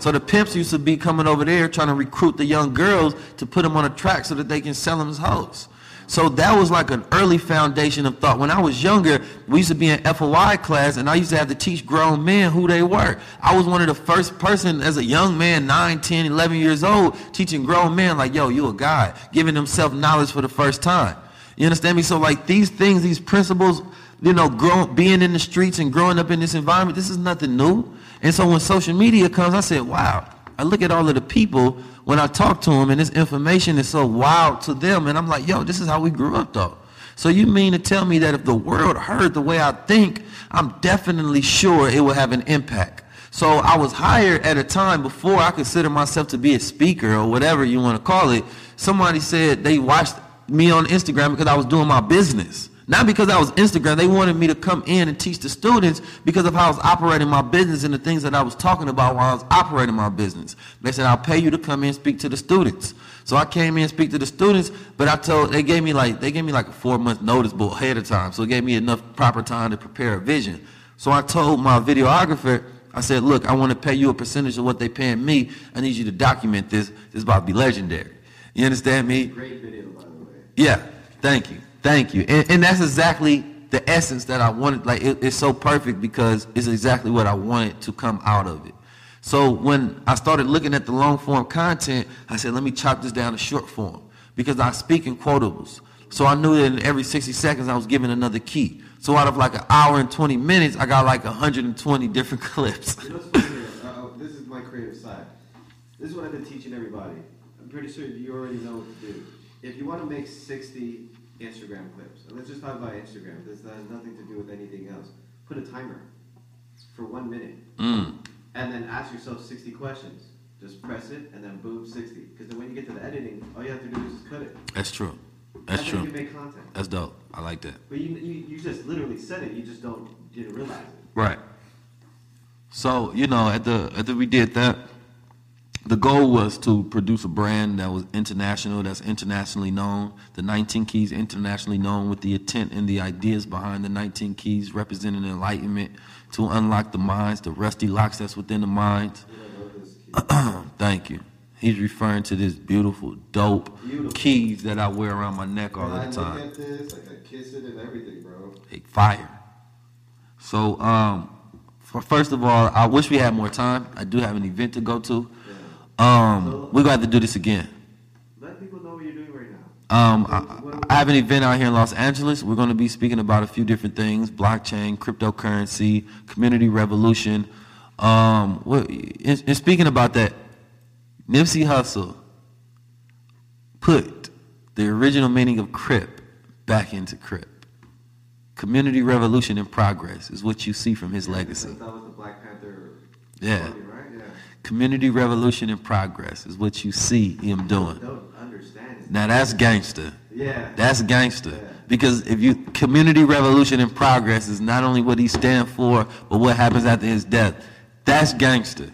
So the pimps used to be coming over there trying to recruit the young girls to put them on a track so that they can sell them as hoes. So that was like an early foundation of thought. When I was younger, we used to be in FOI class, and I used to have to teach grown men who they were. I was one of the first person as a young man, 9, 10, 11 years old, teaching grown men like, yo, you a guy, giving them self-knowledge for the first time. You understand me? So like these things, these principles, you know, being in the streets and growing up in this environment, this is nothing new. And so when social media comes, I said, wow, I look at all of the people when I talk to them and this information is so wild to them. And I'm like, yo, this is how we grew up though. So you mean to tell me that if the world heard the way I think, I'm definitely sure it will have an impact. So I was hired at a time before I consider myself to be a speaker or whatever you want to call it somebody said they watched me on Instagram because I was doing my business. Not because I was Instagram. They wanted me to come in and teach the students because of how I was operating my business and the things that I was talking about while I was operating my business. They said, I'll pay you to come in and speak to the students. So I came in and speak to the students, but I told they gave me like they gave me like a four month notice book ahead of time. So it gave me enough proper time to prepare a vision. So I told my videographer, I said, look, I want to pay you a percentage of what they paying me. I need you to document this. This is about to be legendary. You understand me? Great video, by the way. Yeah, thank you, thank you, and, and that's exactly the essence that I wanted. Like it, it's so perfect because it's exactly what I wanted to come out of it. So when I started looking at the long form content, I said, let me chop this down to short form because I speak in quotables. So I knew that in every 60 seconds I was given another key. So out of like an hour and 20 minutes, I got like 120 different clips. Uh, this is my creative side. This is what I've been teaching everybody. I'm pretty sure you already know what to do. If you want to make 60 Instagram clips, and let's just talk about Instagram. This has nothing to do with anything else. Put a timer for one minute, Mm. and then ask yourself 60 questions. Just press it, and then boom, 60. Because then when you get to the editing, all you have to do is just cut it. That's true. That's That's how you true. make content. That's dope. I like that. But you, you, you just literally said it. You just don't didn't realize it. Right. So you know, at the after we did that, the goal was to produce a brand that was international, that's internationally known. The 19 Keys internationally known with the intent and the ideas behind the 19 Keys representing enlightenment to unlock the minds, the rusty locks that's within the minds. You don't know this. Thank you. He's referring to this beautiful, dope Beautiful. keys that I wear around my neck all I the look time. at this, I can kiss it and everything, bro. Hey, fire. So, um, for, first of all, I wish we had more time. I do have an event to go to. Um, we're going to have to do this again. Let people know what you're doing right now. Um, I, I have an event out here in Los Angeles. We're going to be speaking about a few different things: blockchain, cryptocurrency, community revolution. Um, what, and, and speaking about that, Nipsey Hussle put the original meaning of crip back into crip. Community revolution in progress is what you see from his legacy. That was the Black Panther. Yeah. Slogan, right? Yeah. Community revolution in progress is what you see him doing. Now that's gangster. Yeah. That's gangster. Yeah. Because if you community revolution in progress is not only what he stand for, but what happens after his death. That's gangster.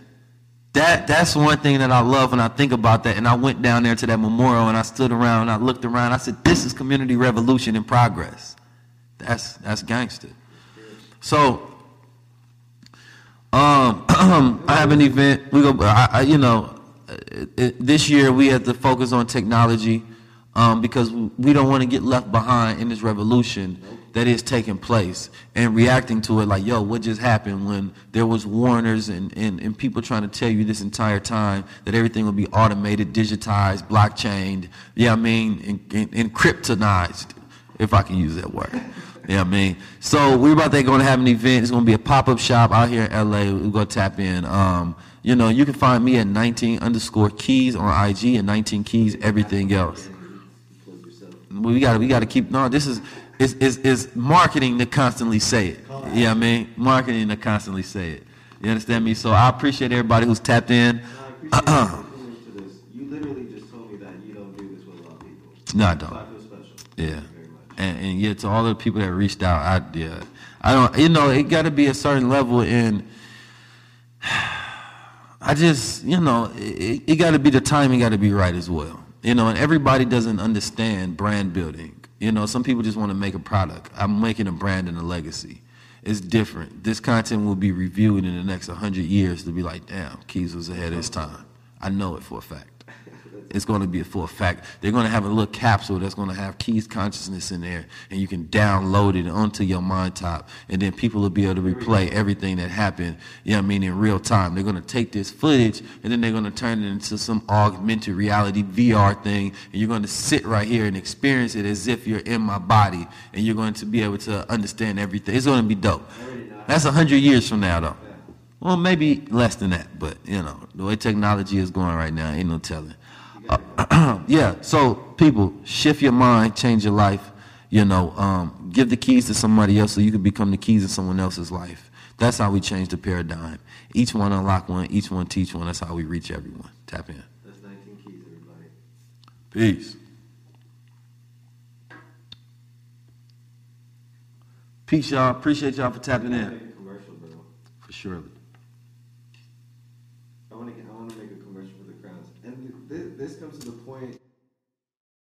That that's one thing that I love when I think about that. And I went down there to that memorial and I stood around and I looked around. I said, "This is community revolution in progress." That's that's gangster. So, um, I have an event. We go. I, I, you know, it, this year we have to focus on technology um, because we don't want to get left behind in this revolution that is taking place and reacting to it like, yo, what just happened when there was warners and, and, and people trying to tell you this entire time that everything will be automated, digitized, blockchained, yeah, I mean, and, and if I can use that word. Yeah, I mean, so we're about to going to have an event. It's going to be a pop-up shop out here in LA. We're going to tap in. Um, you know, you can find me at 19 underscore keys on IG and 19 keys everything else. We got to we got to keep no. This is is is is marketing to constantly say it. Yeah, I mean, marketing to constantly say it. You understand me? So I appreciate everybody who's tapped in. No, I appreciate you coming this. You literally just told me that you don't do this with a lot of people. No, I don't. I feel special. Yeah. And, and yeah, to all the people that reached out, I yeah, I don't. You know, it got to be a certain level and I just, you know, it, it got to be the timing got to be right as well. You know, and everybody doesn't understand brand building. You know, some people just want to make a product. I'm making a brand and a legacy. It's different. This content will be reviewed in the next 100 years to be like, damn, Keys was ahead of his time. I know it for a fact. It's going to be a full fact. They're going to have a little capsule that's going to have Keys consciousness in there, and you can download it onto your mind top, and then people will be able to replay everything that happened. You know I mean in real time. They're going to take this footage, and then they're going to turn it into some augmented reality VR thing, and you're going to sit right here and experience it as if you're in my body, and you're going to be able to understand everything. It's going to be dope. That's a hundred years from now, though. Well, maybe less than that, but you know the way technology is going right now, ain't no telling. Uh, yeah, so people, shift your mind, change your life. You know, um, give the keys to somebody else so you can become the keys in someone else's life. That's how we change the paradigm. Each one unlock one, each one teach one. That's how we reach everyone. Tap in. That's 19 keys, everybody. Peace. Peace, y'all. Appreciate y'all for tapping in. commercial, bro. For sure. I want to. I want to make a commercial for the crowns, and th- this, this comes to the point.